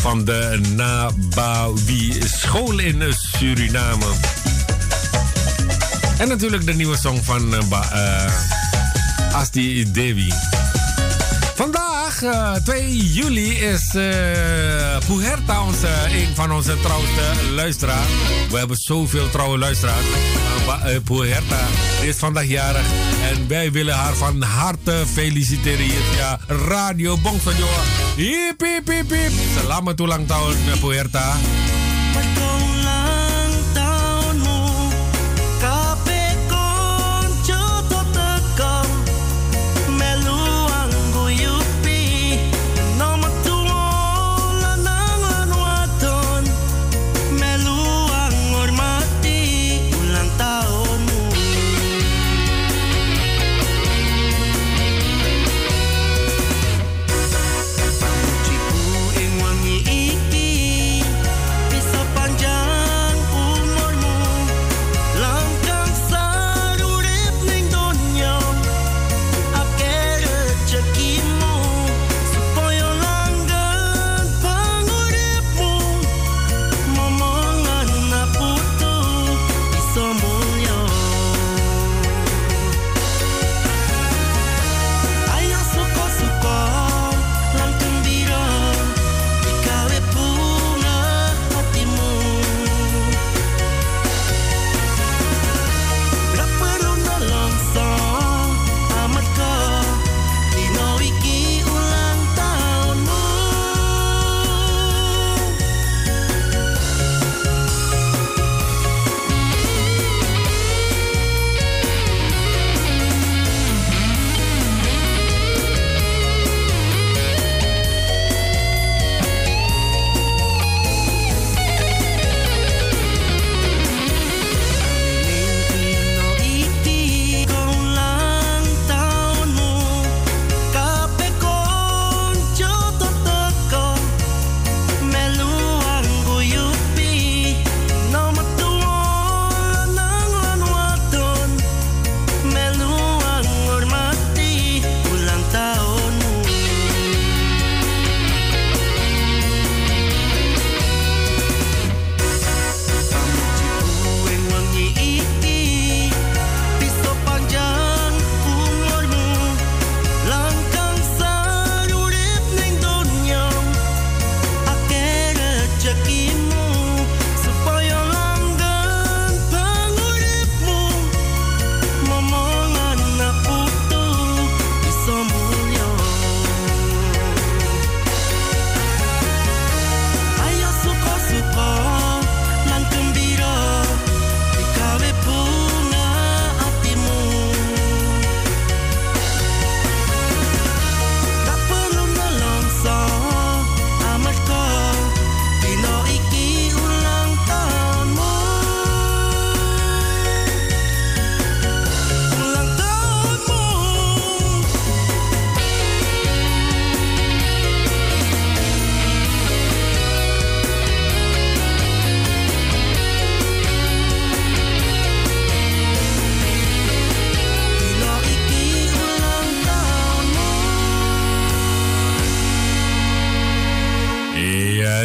van de Nabawi school in Suriname. En natuurlijk de nieuwe song van Asti Devi. Vandaag, uh, eh, 2 juli, is uh, onze, een van onze trouwste luisteraars. We hebben zoveel trouwe luisteraars. Uh, is vandaag jarig en wij willen haar van harte feliciteren via Radio Bongsanjoa. Hip, hip, hip, hip. Selamat ulang tahun, Puerta.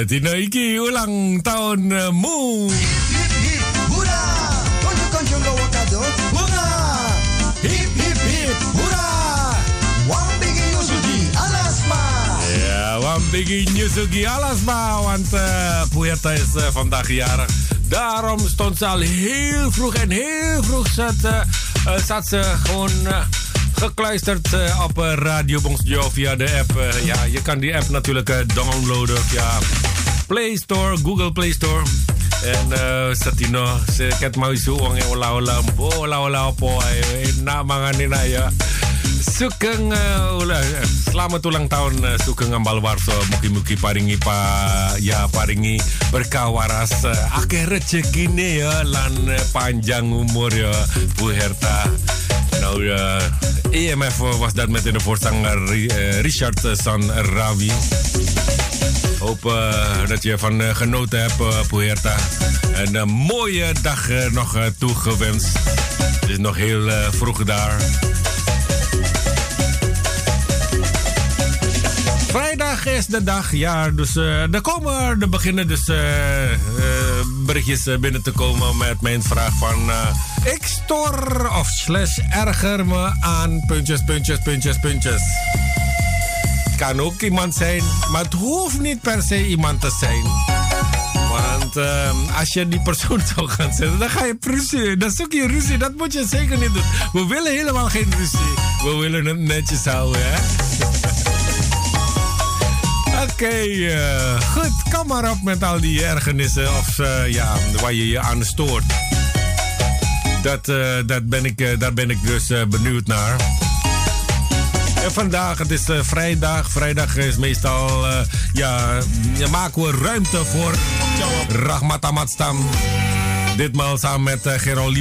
Tino iki ulang tahun mu. Hura, gawa kado. Hura, hip hip hip hura. Alasma. Ja, Nyusugi Alasma, want uh, Puerta is uh, vandaag jarig. Daarom stond ze al heel vroeg en heel vroeg zat, uh, zat ze gewoon gekluisterd op Radio Bongstjo via de app. Ja, je kan die app natuurlijk downloaden via Play Store, Google Play Store. En uh, sa tino, sa ket mau e wala po, wala wala po ay na mga ninaya. Sukeng uh, ula, selamat ulang tahun uh, Sukeng Ambal Warso Muki-muki paringi pa ya paringi berkah waras uh, akeh rezekine ya lan uh, panjang umur ya Bu Herta. Nou uh, EMF was dat met in de voorzanger uh, Richard San Ravi. Hoop uh, dat je van uh, genoten hebt, uh, Puerta. Een mooie dag nog toegewenst. Het is nog heel vroeg daar. Vrijdag is de dag, ja. Dus er komen, er beginnen dus berichtjes binnen te komen met mijn vraag van... ik stor of slash erger me aan puntjes, puntjes, puntjes, puntjes. Kan ook iemand zijn, maar het hoeft niet per se iemand te zijn. Want uh, als je die persoon zou gaan zetten, dan ga je ruzie. Dan zoek je ruzie. Dat moet je zeker niet doen. We willen helemaal geen ruzie. We willen het netjes houden, hè? Oké, uh, goed. Kom maar op met al die ergernissen of uh, ja, waar je je aan stoort. Dat, uh, dat ben ik, daar ben ik dus benieuwd naar. En vandaag, het is vrijdag. Vrijdag is meestal, ja, ja, maken we ruimte voor Rahmat Ahmad Stam. Ditmaal samen met uh, Gerald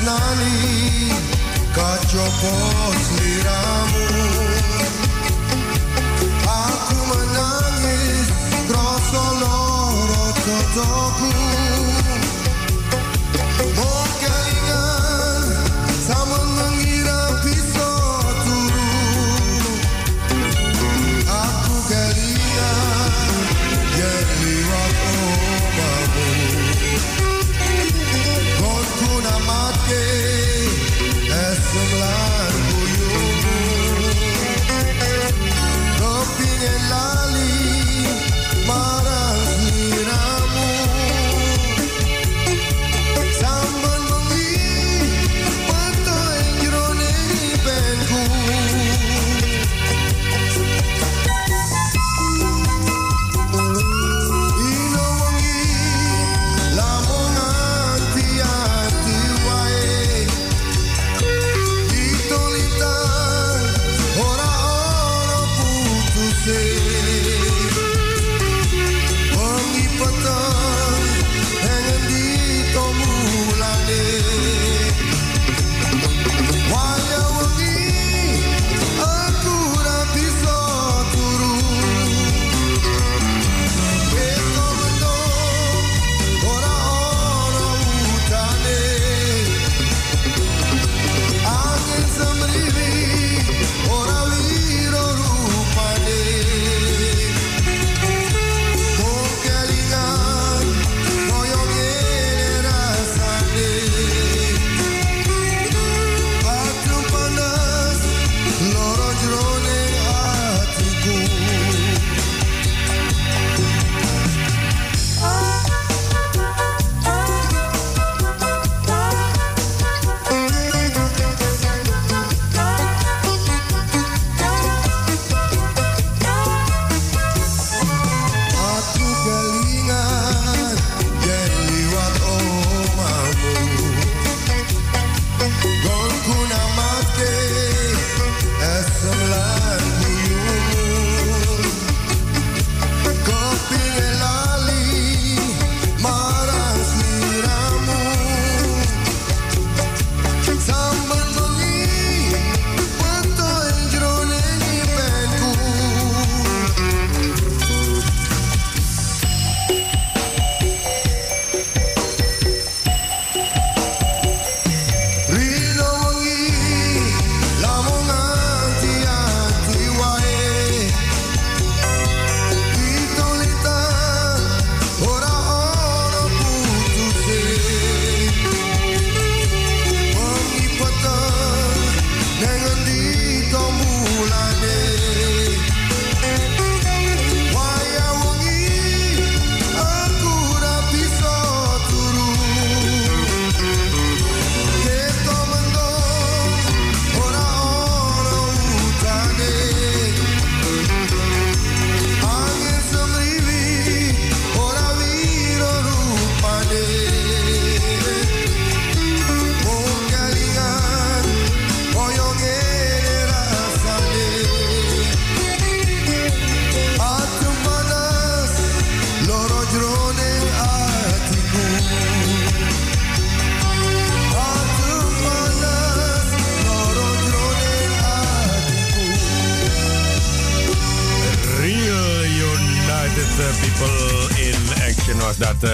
Limon. Esem lan buyumu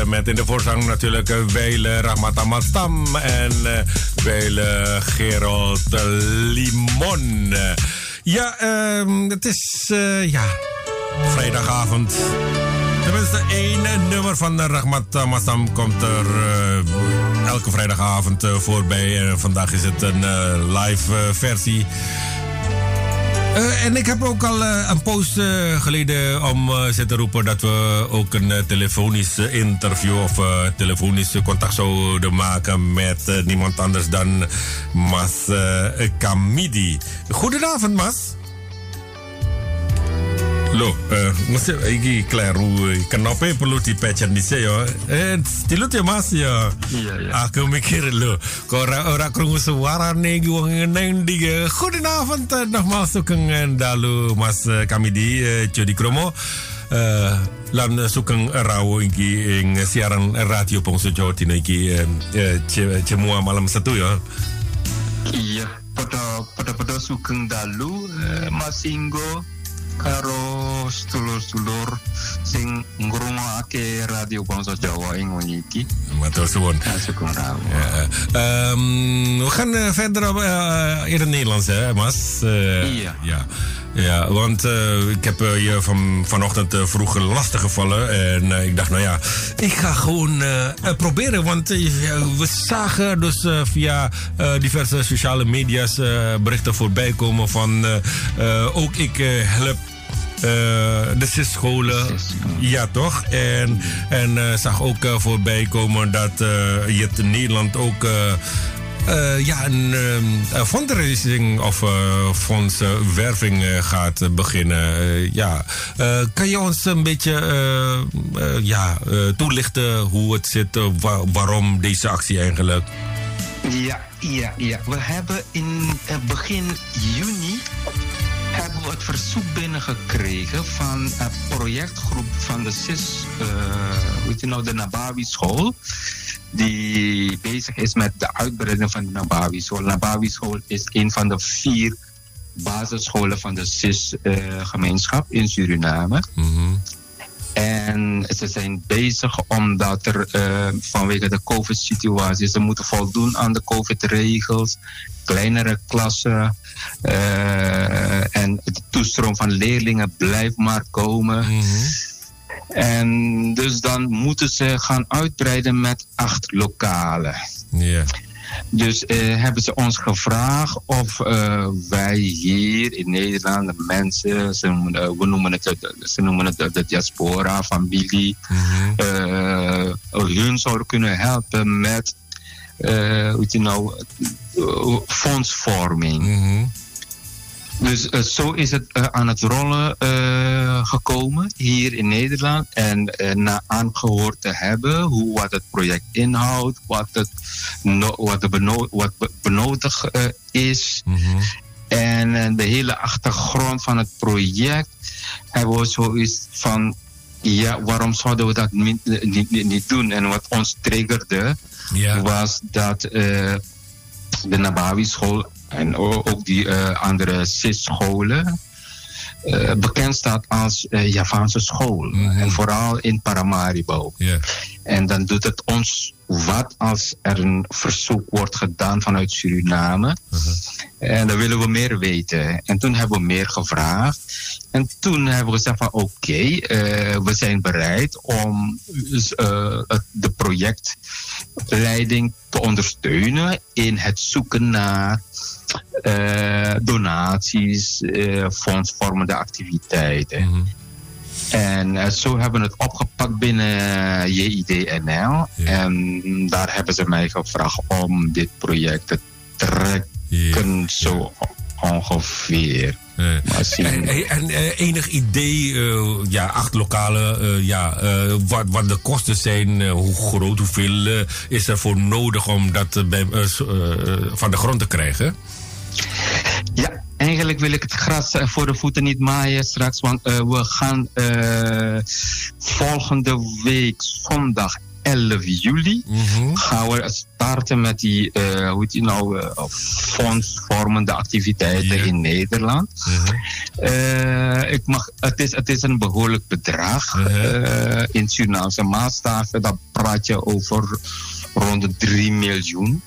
met in de voorzang natuurlijk uh, Weile Rahmat Stam en uh, Weile Gerald Limon. Ja, um, het is ja, vrijdagavond. Tenminste, één nummer van Rahmat komt er elke vrijdagavond voorbij. En vandaag is het een live versie. Uh, en ik heb ook al uh, een post uh, geleden om zitten roepen dat we ook een telefonisch interview of telefonisch contact zouden maken met niemand anders dan Mas Kamidi. Goedenavond, Mas. Lo, uh, mesti iki kleru kenapa perlu dipecen di yo? Eh, stilut ya mas ya. Iya, iya. Aku mikir lo, kok ora ora krungu suara nih wong neng di Goedenavond uh, nogmaals sukeng dalu mas uh, kami di uh, Jody Kromo. Uh, lan sukeng rawo iki ing siaran radio Pongso Jawa Tino iki uh, cemua malam satu ya. Iya, pada pada pada sukeng dalu uh, Mas Ingo karo sedulur-sedulur sing ngrungokake radio bangsa Jawa ing iki. Matur suwun. Ja, um, we gaan verder op, uh, in het Nederlands, hè, Mas? Uh, ja. ja. Ja, want uh, ik heb uh, je van, vanochtend uh, vroeg lastig gevallen. En ik dacht, nou ja, ik ga gewoon proberen. Want we zagen dus via diverse sociale media's berichten voorbij komen van... ook ik help de CIS-scholen. Ja, toch? En, en zag ook voorbij komen dat je in Nederland ook uh, ja, een uh, fundraising of uh, fondswerving gaat beginnen. ja. kan je ons een beetje ja, toelichten hoe het zit, waarom deze actie eigenlijk? Ja, ja, ja. We hebben in begin juni hebben we het verzoek binnengekregen van een projectgroep van de CIS, uh, weet de Nabawi School die bezig is met de uitbreiding van de Nabawi School. Nabawi School is een van de vier basisscholen van de CIS-gemeenschap in Suriname. Mm En ze zijn bezig omdat er uh, vanwege de COVID-situatie, ze moeten voldoen aan de COVID-regels, kleinere klassen uh, en de toestroom van leerlingen blijft maar komen. Mm -hmm. En dus dan moeten ze gaan uitbreiden met acht lokalen. Ja. Dus uh, hebben ze ons gevraagd of uh, wij hier in Nederland, de mensen, ze noemen, uh, we noemen het, ze noemen het de diaspora, familie, -hmm. hun zouden kunnen helpen met hoe je nou, fondsvorming. Mm -hmm. Dus uh, zo is het uh, aan het rollen uh, gekomen hier in Nederland. En na aangehoord te hebben hoe wat het project inhoudt, wat, het no, wat, de beno wat benodigd is. Mm -hmm. En de hele achtergrond van het project hebben we zoiets van. Ja, waarom zouden we dat niet, niet, niet doen? En wat ons triggerde, yeah. was dat de Nabawi school en ook die uh, andere CIS-scholen uh, bekend staat als uh, Javaanse school. Mm -hmm. En vooral in Paramaribo. Yeah. En dan doet het ons wat als er een verzoek wordt gedaan vanuit Suriname. -huh. En dan willen we meer weten. En toen hebben we meer gevraagd. En toen hebben we gezegd van oké, okay, uh, we zijn bereid om uh, de projectleiding te ondersteunen in het zoeken naar uh, donaties, fondsvormende activiteiten. Mm -hmm. En uh, zo hebben we het opgepakt binnen JIDNL. Ja. En daar hebben ze mij gevraagd om dit project te trekken, Ja. zo ongeveer. Eh, En, en eh, enig idee, eh, ja, acht lokalen, eh, ja, eh, wat, wat de kosten zijn, eh, hoe groot, hoeveel eh, is er voor nodig om dat eh, bij, eh, eh, eh, van de grond te krijgen? Ja, eigenlijk wil ik het gras eh, voor de voeten niet maaien straks, want eh, we gaan eh, volgende week zondag 11 juli gaan we starten met die, eh hoe heet die nou, eh, fondsvormende activiteiten in Nederland. Mhm. Ik mag, het, is, het is een behoorlijk bedrag. Eh, in Surinaamse maatstaven, dan praat je over rond de 3 miljoen.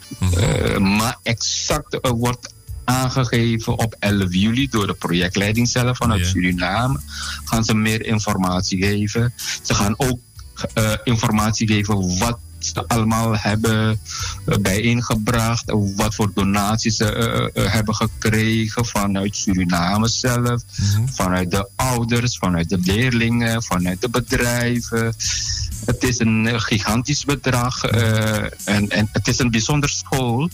Maar exact wordt aangegeven op 11 juli door de projectleiding zelf vanuit. Suriname. Gaan ze meer informatie geven. Ze gaan ook eh, informatie geven wat ze allemaal hebben eh, bijeengebracht. Wat voor donaties ze eh, hebben gekregen vanuit Suriname zelf. Vanuit de ouders, vanuit de leerlingen, vanuit de bedrijven. Het is een gigantisch bedrag en, en het is een bijzonder school.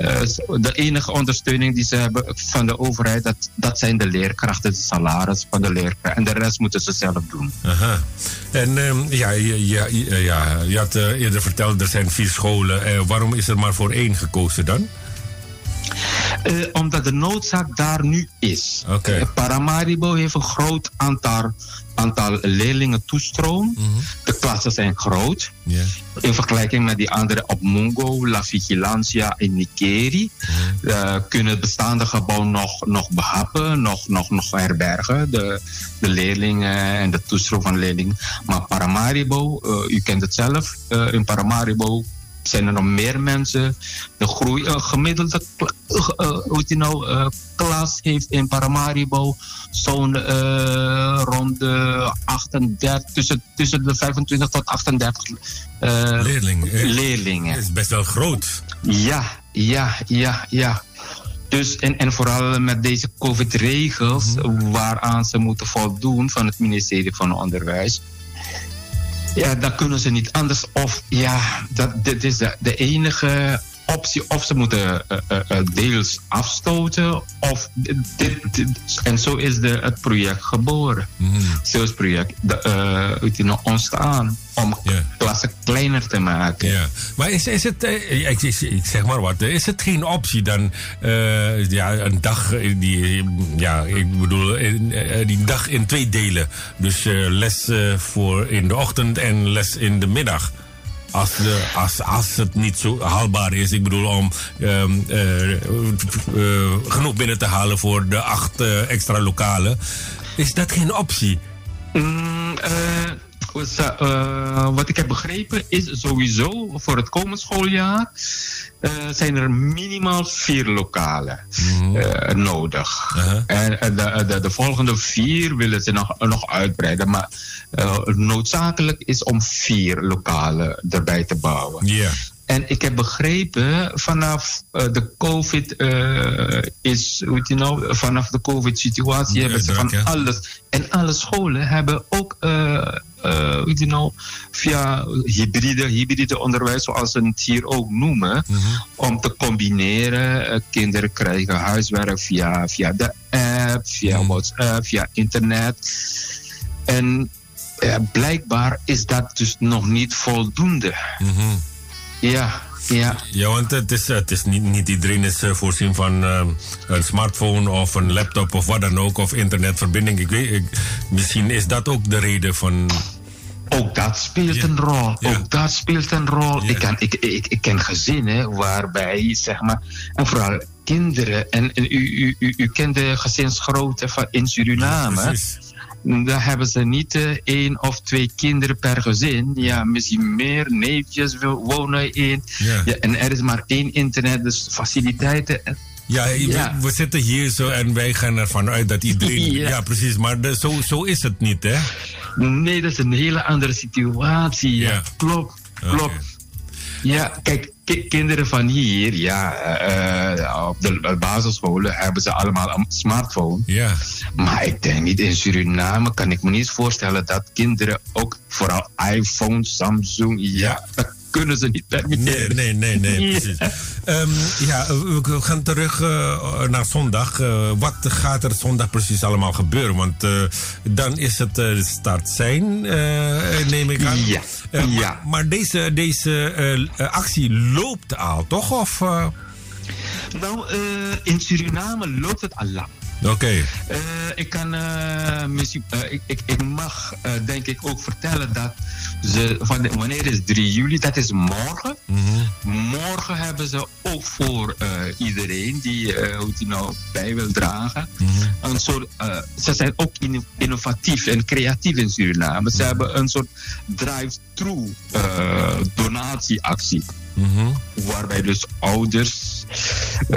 Eh, de enige ondersteuning die ze hebben van de overheid, dat, dat zijn de leerkrachten, de salaris van de leerkrachten. En de rest moeten ze zelf doen. Aha. En ehm, ja, je, je- ja, je had eh, eerder verteld, er zijn vier scholen. Eh, waarom is er maar voor één gekozen dan? Eh, omdat de noodzaak daar nu is. Oké. Eh, Paramaribo heeft een groot aantal, aantal leerlingen toestroom. De klassen zijn groot. In vergelijking met die andere op Mungo, La Vigilancia en Nikeri. eh, kunnen het bestaande gebouw nog, nog behappen, nog, nog, nog herbergen. De, de leerlingen en de toestroom van leerlingen. Maar Paramaribo, eh, u kent het zelf, in Paramaribo zijn er nog meer mensen. De groei, een gemiddelde eh, eh, hoe nou, eh, klas heeft in Paramaribo zo'n rond de 38, tussen, tussen de 25 tot 38 eh, Leerling. eh, leerlingen. is best wel groot. Ja, ja, ja, ja. Dus, en, en vooral met deze COVID-regels waaraan ze moeten voldoen van het ministerie van Onderwijs. Ja, dan kunnen ze niet anders. Of ja, dat, dit is de, de enige optie. Of ze moeten eh, eh, eh, deels afstoten. Of dit, en zo is de, het project geboren. Het project de, nog, ontstaan. Om Ja. klassen kleiner te maken. Ja, maar is, is het, ik, zeg maar wat, is het geen optie dan ja, een dag, die, ja, ik bedoel, die dag in twee delen? Dus les voor in de ochtend en les in de middag. Als, de, als, als het niet zo haalbaar is, ik bedoel om eh, eh, genoeg binnen te halen voor de acht eh, extra lokalen. Is dat geen optie? Mm, wat ik heb begrepen is sowieso voor het komend schooljaar eh, zijn er minimaal vier lokalen eh, nodig. Uh-huh. En eh, de, de, de volgende vier willen ze nog, nog uitbreiden. Maar eh, noodzakelijk is om vier lokalen erbij te bouwen. Ja. En ik heb begrepen, vanaf eh, de COVID eh, is, hoe die nou, vanaf de COVID-situatie hebben ze van alles. En alle scholen hebben ook, eh, eh, hoe heet die nou, via hybride, hybride onderwijs, zoals ze het hier ook noemen, Mhm. om te combineren. Eh, kinderen krijgen huiswerk via, via de app, via Mhm. WhatsApp, via internet. En eh, blijkbaar is dat dus nog niet voldoende. Mhm. Ja, ja. Ja, want het is, het is niet, niet iedereen is eh, voorzien van eh, een smartphone of een laptop of wat dan ook, of internetverbinding. Ik weet, ik, misschien is dat ook de reden van. Ook dat speelt Ja. een rol. Ja. Ook dat speelt een rol. Ja. Ik, kan, ik, ik, ik ken gezinnen waarbij, zeg maar, en vooral kinderen, en, en u, u, u, u kent de gezinsgrootte van in Suriname. Precies. Dan hebben ze niet eh, één of twee kinderen per gezin. Ja, misschien meer neefjes wonen in. Ja. Ja, en er is maar één internet, dus faciliteiten. en- Ja, we- zitten hier zo en wij gaan ervan uit dat iedereen. Ja, Ja. precies. Maar de- zo, zo is het niet, hè? Nee, dat is een hele andere situatie. Ja, klopt, Oké. Ja, kijk, ki- kinderen van hier, ja, eh, op de basisscholen hebben ze allemaal een smartphone. Ja. Maar ik denk niet in Suriname, kan ik me niet voorstellen dat kinderen ook vooral iPhone, Samsung, ja, kunnen ze niet Nee, permitteren. nee, nee, nee, Ja. precies. Ehm, ja, we we gaan terug eh, naar zondag. Eh, wat gaat er zondag precies allemaal gebeuren? Want eh, dan is het eh, start zijn, eh, neem ik aan. Ja, Eh, maar- ja. Maar, deze, deze eh, actie loopt al, toch? Of, eh, Nou, eh, in Suriname loopt het al lang. Oké. Eh, ik kan misschien, eh, ik, ik, ik mag denk ik ook vertellen dat ze van de, wanneer is 3 juli? Dat is morgen. Mhm. Morgen hebben ze ook voor iedereen die, hoe die nou bij wil dragen. Mhm. Een soort, ze zijn ook inno- innovatief en creatief in Suriname. Ze hebben een soort drive-through donatieactie. Mhm. Waarbij dus ouders,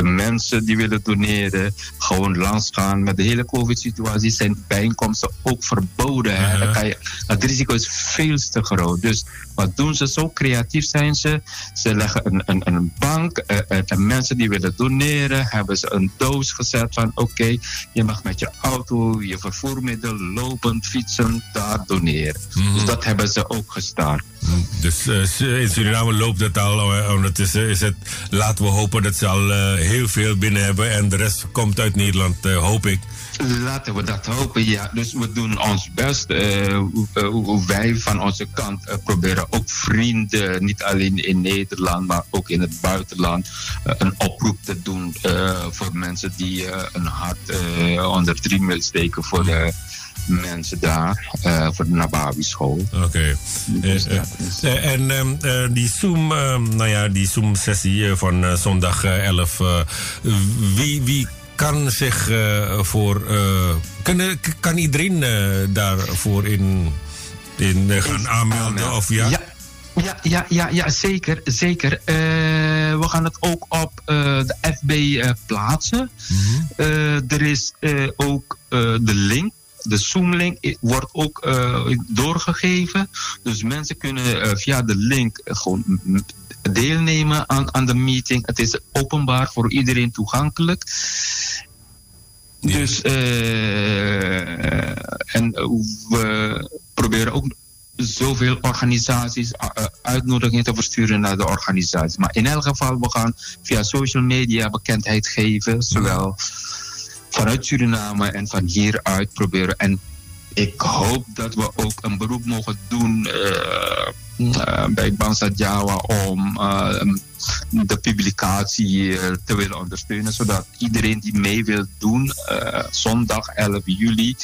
mensen die willen doneren, gewoon langsgaan. Met de hele COVID-situatie zijn bijeenkomsten ook verboden. hè. Uh-huh. Dan kan je, het risico is veel te groot. Dus wat doen ze? Zo creatief zijn ze. Ze leggen een, een, een bank. eh, eh, en mensen die willen doneren, hebben ze een doos gezet van: oké, je mag met je auto, je vervoermiddel, lopend, fietsen, daar doneren. Mhm. Dus dat hebben ze ook gestart. Dus eh, in Suriname loopt het al. eh, is het. Laten we hopen dat ze al eh, heel veel binnen hebben. En de rest komt uit Nederland, eh, hoop ik. Laten we dat hopen, ja. Dus we doen ons best. hoe wij van onze kant proberen ook vrienden, niet alleen in Nederland, maar ook in het buitenland, een oproep te doen voor mensen die een hart onder de riem steken voor de mensen daar, eh, voor de Nabawi school. Oké. Dus Eh, is- eh, en ehm, eh, die Zoom, ehm, nou ja, die Zoom-sessie eh, van zondag eh, 11. eh, wie, wie kan zich voor. kunnen, kan iedereen daarvoor in, in gaan aanmelden? Of ja? Ja, ja, ja, ja, ja zeker. zeker. We gaan het ook op de FB plaatsen. Eh, er is ook de link. De Zoom-link wordt ook eh, doorgegeven. Dus mensen kunnen eh, via de link eh, gewoon deelnemen aan, aan de meeting. Het is openbaar voor iedereen toegankelijk. Ja. Dus, en we proberen ook zoveel organisaties uitnodigingen te versturen naar de organisatie. Maar in elk geval, we gaan via social media bekendheid geven, zowel vanuit Suriname en van hieruit proberen. En ik hoop dat we ook een beroep mogen doen uh, uh, bij Bansa Jawa om uh, de publicatie te willen ondersteunen, zodat iedereen die mee wil doen, zondag 11 juli,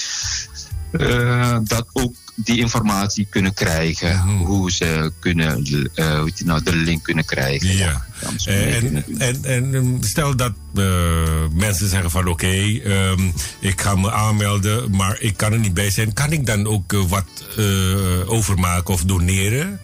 dat ook die informatie kunnen krijgen. -hmm. Hoe ze kunnen, uh, hoe nou, de link kunnen krijgen. Ja. ja en, en, en, stel dat uh, mensen zeggen van oké, okay, um, ik ga me aanmelden, maar ik kan er niet bij zijn. Kan ik dan ook uh, wat overmaken of doneren?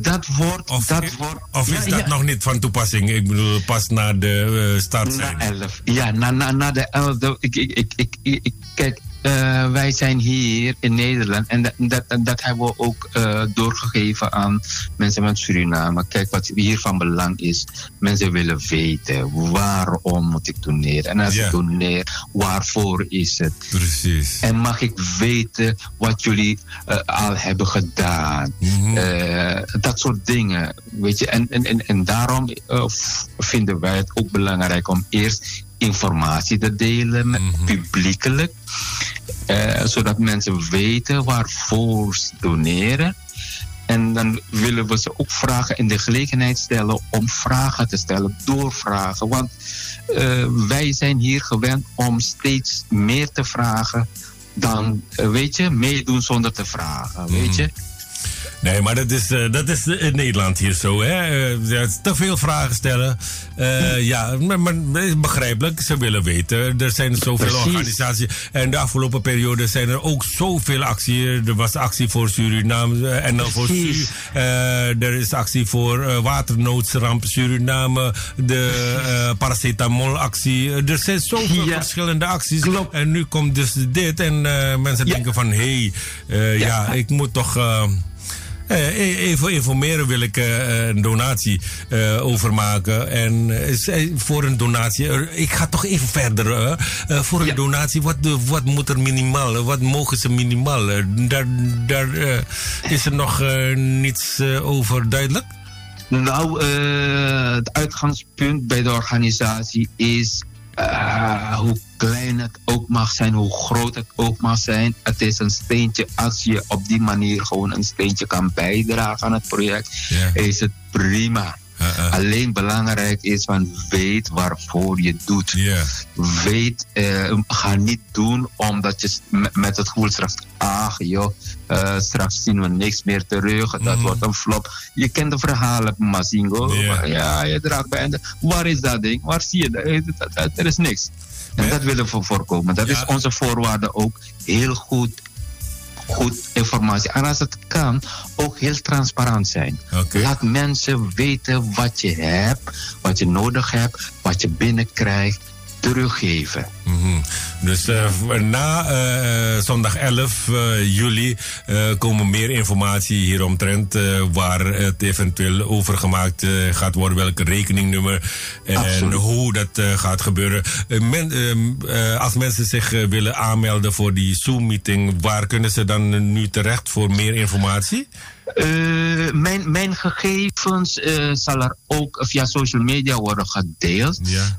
dat wordt. Of, dat wordt, of is ja, dat ja. nog niet van toepassing? Ik bedoel, pas na de uh, start. Na 11. Ja, na, na, na de 11. Ik, ik, ik, ik, ik, kijk, uh, wij zijn hier in Nederland en dat, dat, dat hebben we ook uh, doorgegeven aan mensen van Suriname. Kijk, wat hier van belang is, mensen willen weten waarom moet ik doneren. En als ik doneer, waarvoor is het? Precies. En mag ik weten wat jullie uh, al hebben gedaan? Mm-hmm. dat soort dingen, weet je. En, en, en, en daarom vinden wij het ook belangrijk om eerst informatie te delen, mm-hmm. publiekelijk. Uh, zodat mensen weten waarvoor ze doneren. En dan willen we ze ook vragen in de gelegenheid stellen om vragen te stellen, doorvragen. Want uh, wij zijn hier gewend om steeds meer te vragen dan, uh, weet je, meedoen zonder te vragen, weet je. Nee, maar dat is, uh, dat is in Nederland hier zo. Hè? Uh, te veel vragen stellen. Uh, ja, maar, maar, begrijpelijk. Ze willen weten. Er zijn zoveel Precies. organisaties. En de afgelopen periode zijn er ook zoveel acties. Er was actie voor Suriname. En dan voor Su Er is actie voor waternoodramp Suriname. De paracetamolactie. Er zijn zoveel ja. verschillende acties. Klopt. En nu komt dus dit. En mensen ja. denken van... Hé, hey, ja. ja. ik moet toch... Uh, even informeren wil ik uh, een donatie overmaken. En voor een donatie, ik ga toch even verder. voor een ja. donatie, wat, wat moet er minimaal? Wat mogen ze minimaal? daar daar is er nog niets over duidelijk? Nou, het uitgangspunt bij de organisatie is uh, hoe klein het ook mag zijn, hoe groot het ook mag zijn. Het is een steentje, als je op die manier gewoon een steentje kan bijdragen aan het project, yeah. is het prima. Uh uh. Alleen belangrijk is van weet waarvoor je doet. Weet, eh, ga niet doen omdat je met het gevoel straks, ach joh, eh, straks zien we niks meer terug. Dat Mhm. wordt een flop. Je kent de verhalen, Mazingo. Ja. Maar Ja, je draagt bij. En de- waar is dat ding? Waar zie je dat? Eh, dat- dat- Er is niks. En Ja. dat willen we voorkomen. Dat Ja. is onze voorwaarde ook. Heel goed, goed informatie. En als het kan, ook heel transparant zijn. Laat mensen weten wat je hebt, wat je nodig hebt, wat je binnenkrijgt, teruggeven. Mhm. Dus eh, na eh, zondag 11 eh, juli komen meer informatie hieromtrent. waar het eventueel overgemaakt gaat worden. Welke rekeningnummer en Absoluut. hoe dat gaat gebeuren. Eh, men, ehm, eh, als mensen zich willen aanmelden voor die Zoom-meeting, waar kunnen ze dan nu terecht voor meer informatie? Mijn, mijn gegevens eh, zal er ook via social media worden gedeeld. Ja.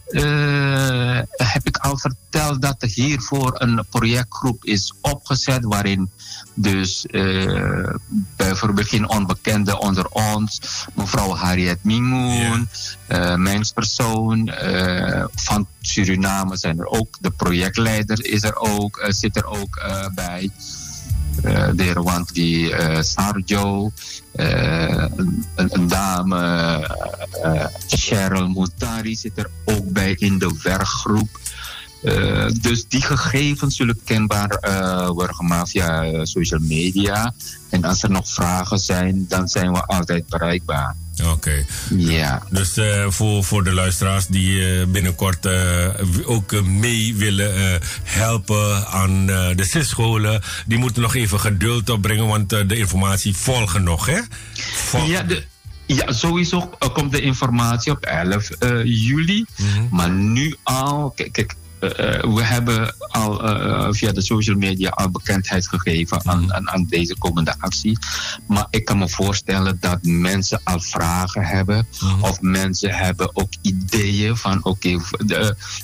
Heb ik al verteld dat er hiervoor een projectgroep is opgezet waarin dus eh, bijvoorbeeld geen onbekende onder ons, mevrouw Harriet Mimoen, eh, mijn persoon eh, van Suriname zijn er ook, de projectleider is er ook, eh, zit er ook eh, bij. Eh, de heer Wantli eh Sarjo, eh, een, een- dame, eh, eh, Cheryl Moutari zit er ook bij in de werkgroep. Eh, dus die gegevens zullen kenbaar eh, worden gemaakt via eh, social media. En als er nog vragen zijn, dan zijn we altijd bereikbaar. Oké. Ja. Dus voor, voor de luisteraars die binnenkort ook mee willen helpen aan de CIS-scholen, die moeten nog even geduld opbrengen, want de informatie volgen nog, hè? Ja, de, ja, sowieso komt de informatie op 11 eh, juli. Maar nu al, kijk, kijk we hebben al eh, via de social media al bekendheid gegeven aan, aan, aan deze komende actie. Maar ik kan me voorstellen dat mensen al vragen hebben. Of mensen hebben ook ideeën van oké,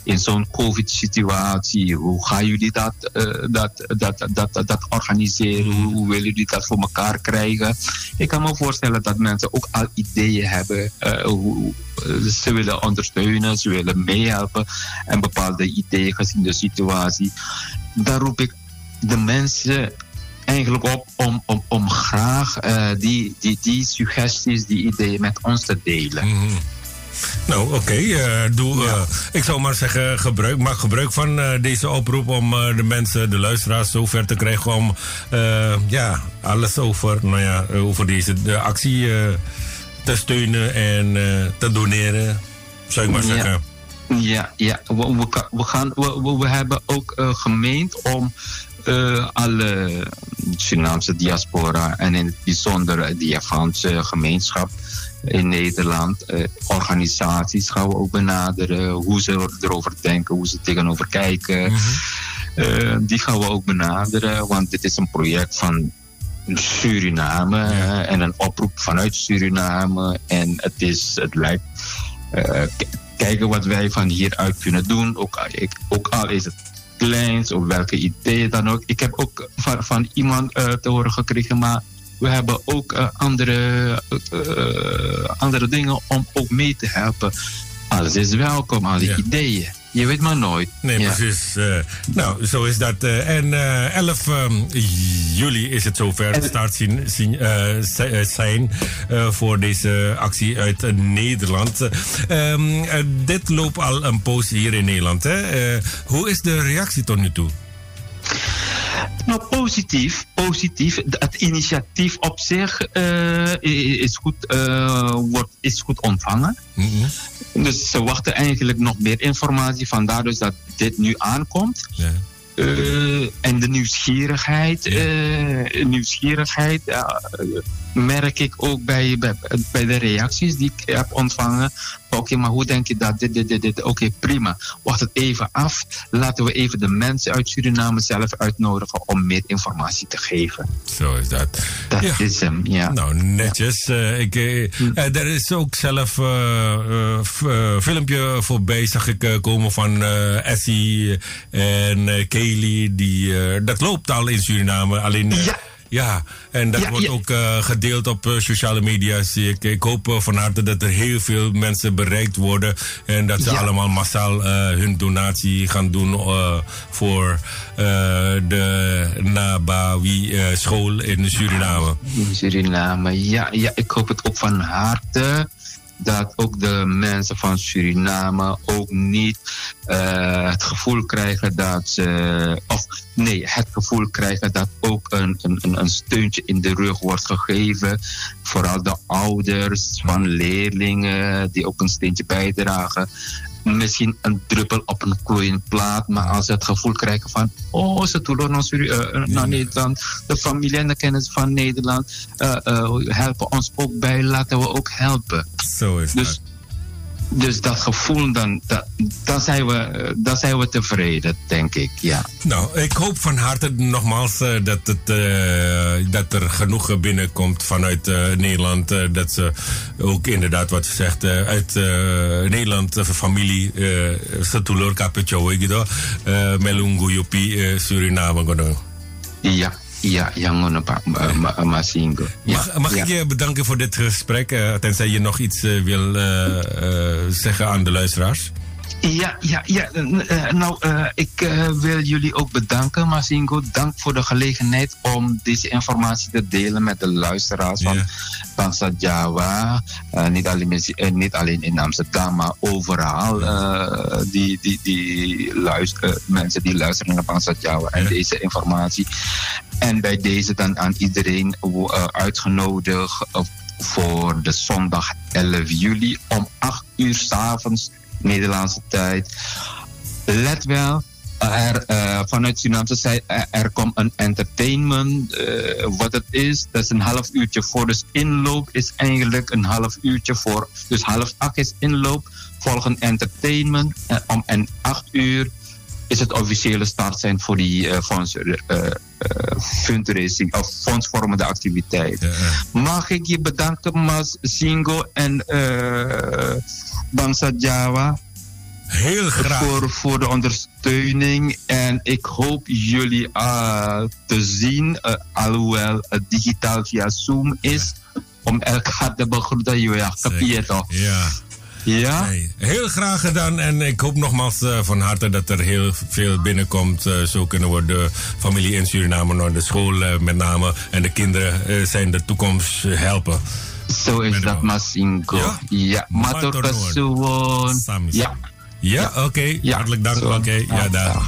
in zo'n COVID-situatie, hoe gaan jullie dat, eh, dat, dat, dat, dat, dat organiseren? Hoe, hoe willen jullie dat voor elkaar krijgen? Ik kan me voorstellen dat mensen ook al ideeën hebben. eh, hoe, ze willen ondersteunen, ze willen meehelpen. En bepaalde ideeën gezien de situatie. Daar roep ik de mensen eigenlijk op om, om, om graag eh, die, die, die suggesties, die ideeën met ons te delen. Mhm. Nou, oké. eh, doe. eh, ik zou maar zeggen, gebruik, maak gebruik van deze oproep om de mensen, de luisteraars, zover te krijgen om ja, alles over, nou ja, over deze de actie te steunen en eh, te doneren. Zou ik maar zeggen. Ja, ja. We, we, gaan, we, we, hebben ook eh, gemeend om eh, alle Surinaamse diaspora en in het bijzonder de Javaanse gemeenschap in Nederland, organisaties gaan we ook benaderen, hoe ze erover denken, hoe ze tegenover kijken. Eh, die gaan we ook benaderen, want dit is een project van Suriname eh, en een oproep vanuit Suriname. En het, is, het lijkt eh, kijken wat wij van hieruit kunnen doen. Ook, al- ik, ook al is het kleins of welke ideeën dan ook. Ik heb ook van, van iemand eh, te horen gekregen, maar we hebben ook andere, andere dingen om ook mee te helpen. Alles is welkom, alle Ja. ideeën. Je weet maar nooit. Nee, Ja. precies. eh, nou, zo is dat. eh, en eh 11 ehm, juli is het zover. En- Start zien, zien, zi- zijn voor deze actie uit Nederland. Ehm, eh, dit loopt al een poos hier in Nederland. Hè? Hoe is de reactie tot nu toe? Nou, positief. positief. Het initiatief op zich eh, is, goed, eh, wordt, is goed ontvangen. Mhm. Dus ze wachten eigenlijk nog meer informatie. Vandaar dus dat dit nu aankomt. Ja. Eh, en de nieuwsgierigheid, Ja. nieuwsgierigheid merk ik ook bij, bij, bij de reacties die ik heb ontvangen. Oké, maar hoe denk je dat? Dit, dit, dit, dit. Oké, prima. Wacht het even af. Laten we even de mensen uit Suriname zelf uitnodigen om meer informatie te geven. Zo is dat. Dat Ja. is hem, ja. Nou, netjes. Eh, ik, eh, eh, er is ook zelf een filmpje voorbij, zag ik komen van Essie en Kaylee. Die, dat loopt al in Suriname. Alleen, Ja, Ja, en dat Ja, wordt ja. ook eh, gedeeld op eh, sociale media, zie ik. Ik hoop eh, van harte dat er heel veel mensen bereikt worden. En dat ze Ja. allemaal massaal eh, hun donatie gaan doen eh, voor eh, de Nabawi school in Suriname. In Suriname. Ja, ja, ik hoop het ook van harte. Dat ook de mensen van Suriname ook niet eh, het gevoel krijgen dat ze. Of nee, het gevoel krijgen dat ook een, een, een- een steuntje in de rug wordt gegeven. Vooral de ouders van leerlingen die ook een steentje bijdragen. Misschien een druppel op een gloeiend plaat, maar als ze het gevoel krijgen van, oh, ze doen naar, Suri- eh, naar Nederland, de familie en de kennis van Nederland eh, eh, helpen ons ook bij, laten we ook helpen. Zo is Dus, dat. Dus dat gevoel, dan, dat, dan, zijn we, eh, dan zijn we tevreden, denk ik, ja. Nou, ik hoop van harte nogmaals eh, dat, het, eh, dat er genoeg binnenkomt vanuit Nederland. dat ze ook inderdaad wat ze zegt uit Nederland, familie, Satulor Kapetjo, gitu, uh, Melungu Yopi, eh, Suriname. Ja, ja, ja, ngono, Pak Ma- Ma- Masingo. Mag, mag ik je bedanken voor dit gesprek, eh, tenzij je nog iets eh, wil eh, zeggen aan de luisteraars? Ja, ja, ja. eh, nou, eh, ik eh, wil jullie ook bedanken, Masingo. Dank voor de gelegenheid om deze informatie te delen met de luisteraars van. Bangsa Jawa. Eh, niet, alleen, niet alleen in Amsterdam, maar overal. die, die, die luister, mensen die luisteren naar Bangsa Jawa en deze informatie. En bij deze dan aan iedereen uitgenodigd voor de zondag 11 juli om 8 uur s'avonds Nederlandse tijd. Let wel, er, eh, vanuit Surinaamse zijde, er, er komt een entertainment. eh, wat het is, dat is een half uurtje voor. Dus inloop is eigenlijk een half uurtje voor. Dus half acht is inloop, volgend entertainment. En om en acht uur is het officiële start zijn voor die eh, fonds, eh, eh, fundraising of fondsvormende activiteit. Ja, eh. Mag ik je bedanken, Mas Singo en eh Bangsa Jawa, Heel graag. voor, voor de ondersteuning. En ik hoop jullie eh, te zien, eh, alhoewel het digitaal via Zoom is, om elkaar te begroeten. Ja, kapie je toch? Ja. Ja? Nee, heel graag gedaan en ik hoop nogmaals eh, van harte dat er heel veel binnenkomt. Zo kunnen we de familie in Suriname naar de school met name en de kinderen zijn de toekomst helpen. Zo is dat. Masingo. Ja? Ja, Matur Kasuwon. Samen. Ja. Ja, oké. Ja. Hartelijk dank. Oké, ja, Ja, daar.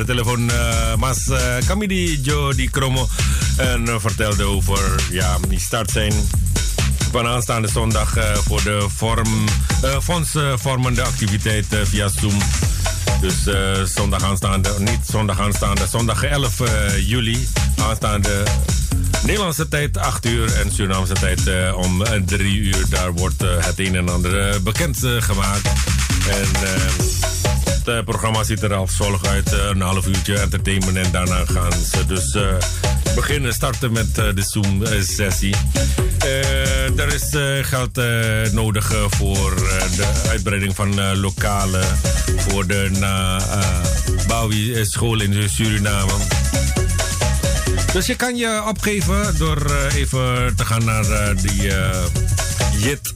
De telefoon eh, Mas uh, Jo di Kromo. En eh, vertelde over ja, die start zijn van aanstaande zondag eh, voor de vorm, fondsvormende activiteit via Zoom. Dus zondag aanstaande, niet zondag aanstaande, zondag 11 eh, juli aanstaande Nederlandse tijd 8 uur en Surinaamse tijd om 3 uur. Daar wordt het een en ander bekend gemaakt. En het eh, programma ziet er als volgt uit. eh, een half uurtje entertainment en daarna gaan ze dus eh, beginnen starten met de Zoom-sessie. Er is geld nodig voor de uitbreiding van lokalen voor de Nabawi-school in Suriname. Dus je kan je opgeven door even te gaan naar die JIT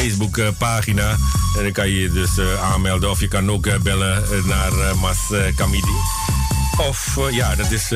Facebook eh, pagina. Dan kan je dus eh, aanmelden. Of je kan ook eh, bellen eh, naar Mas Kamidi. Of ja, dat is...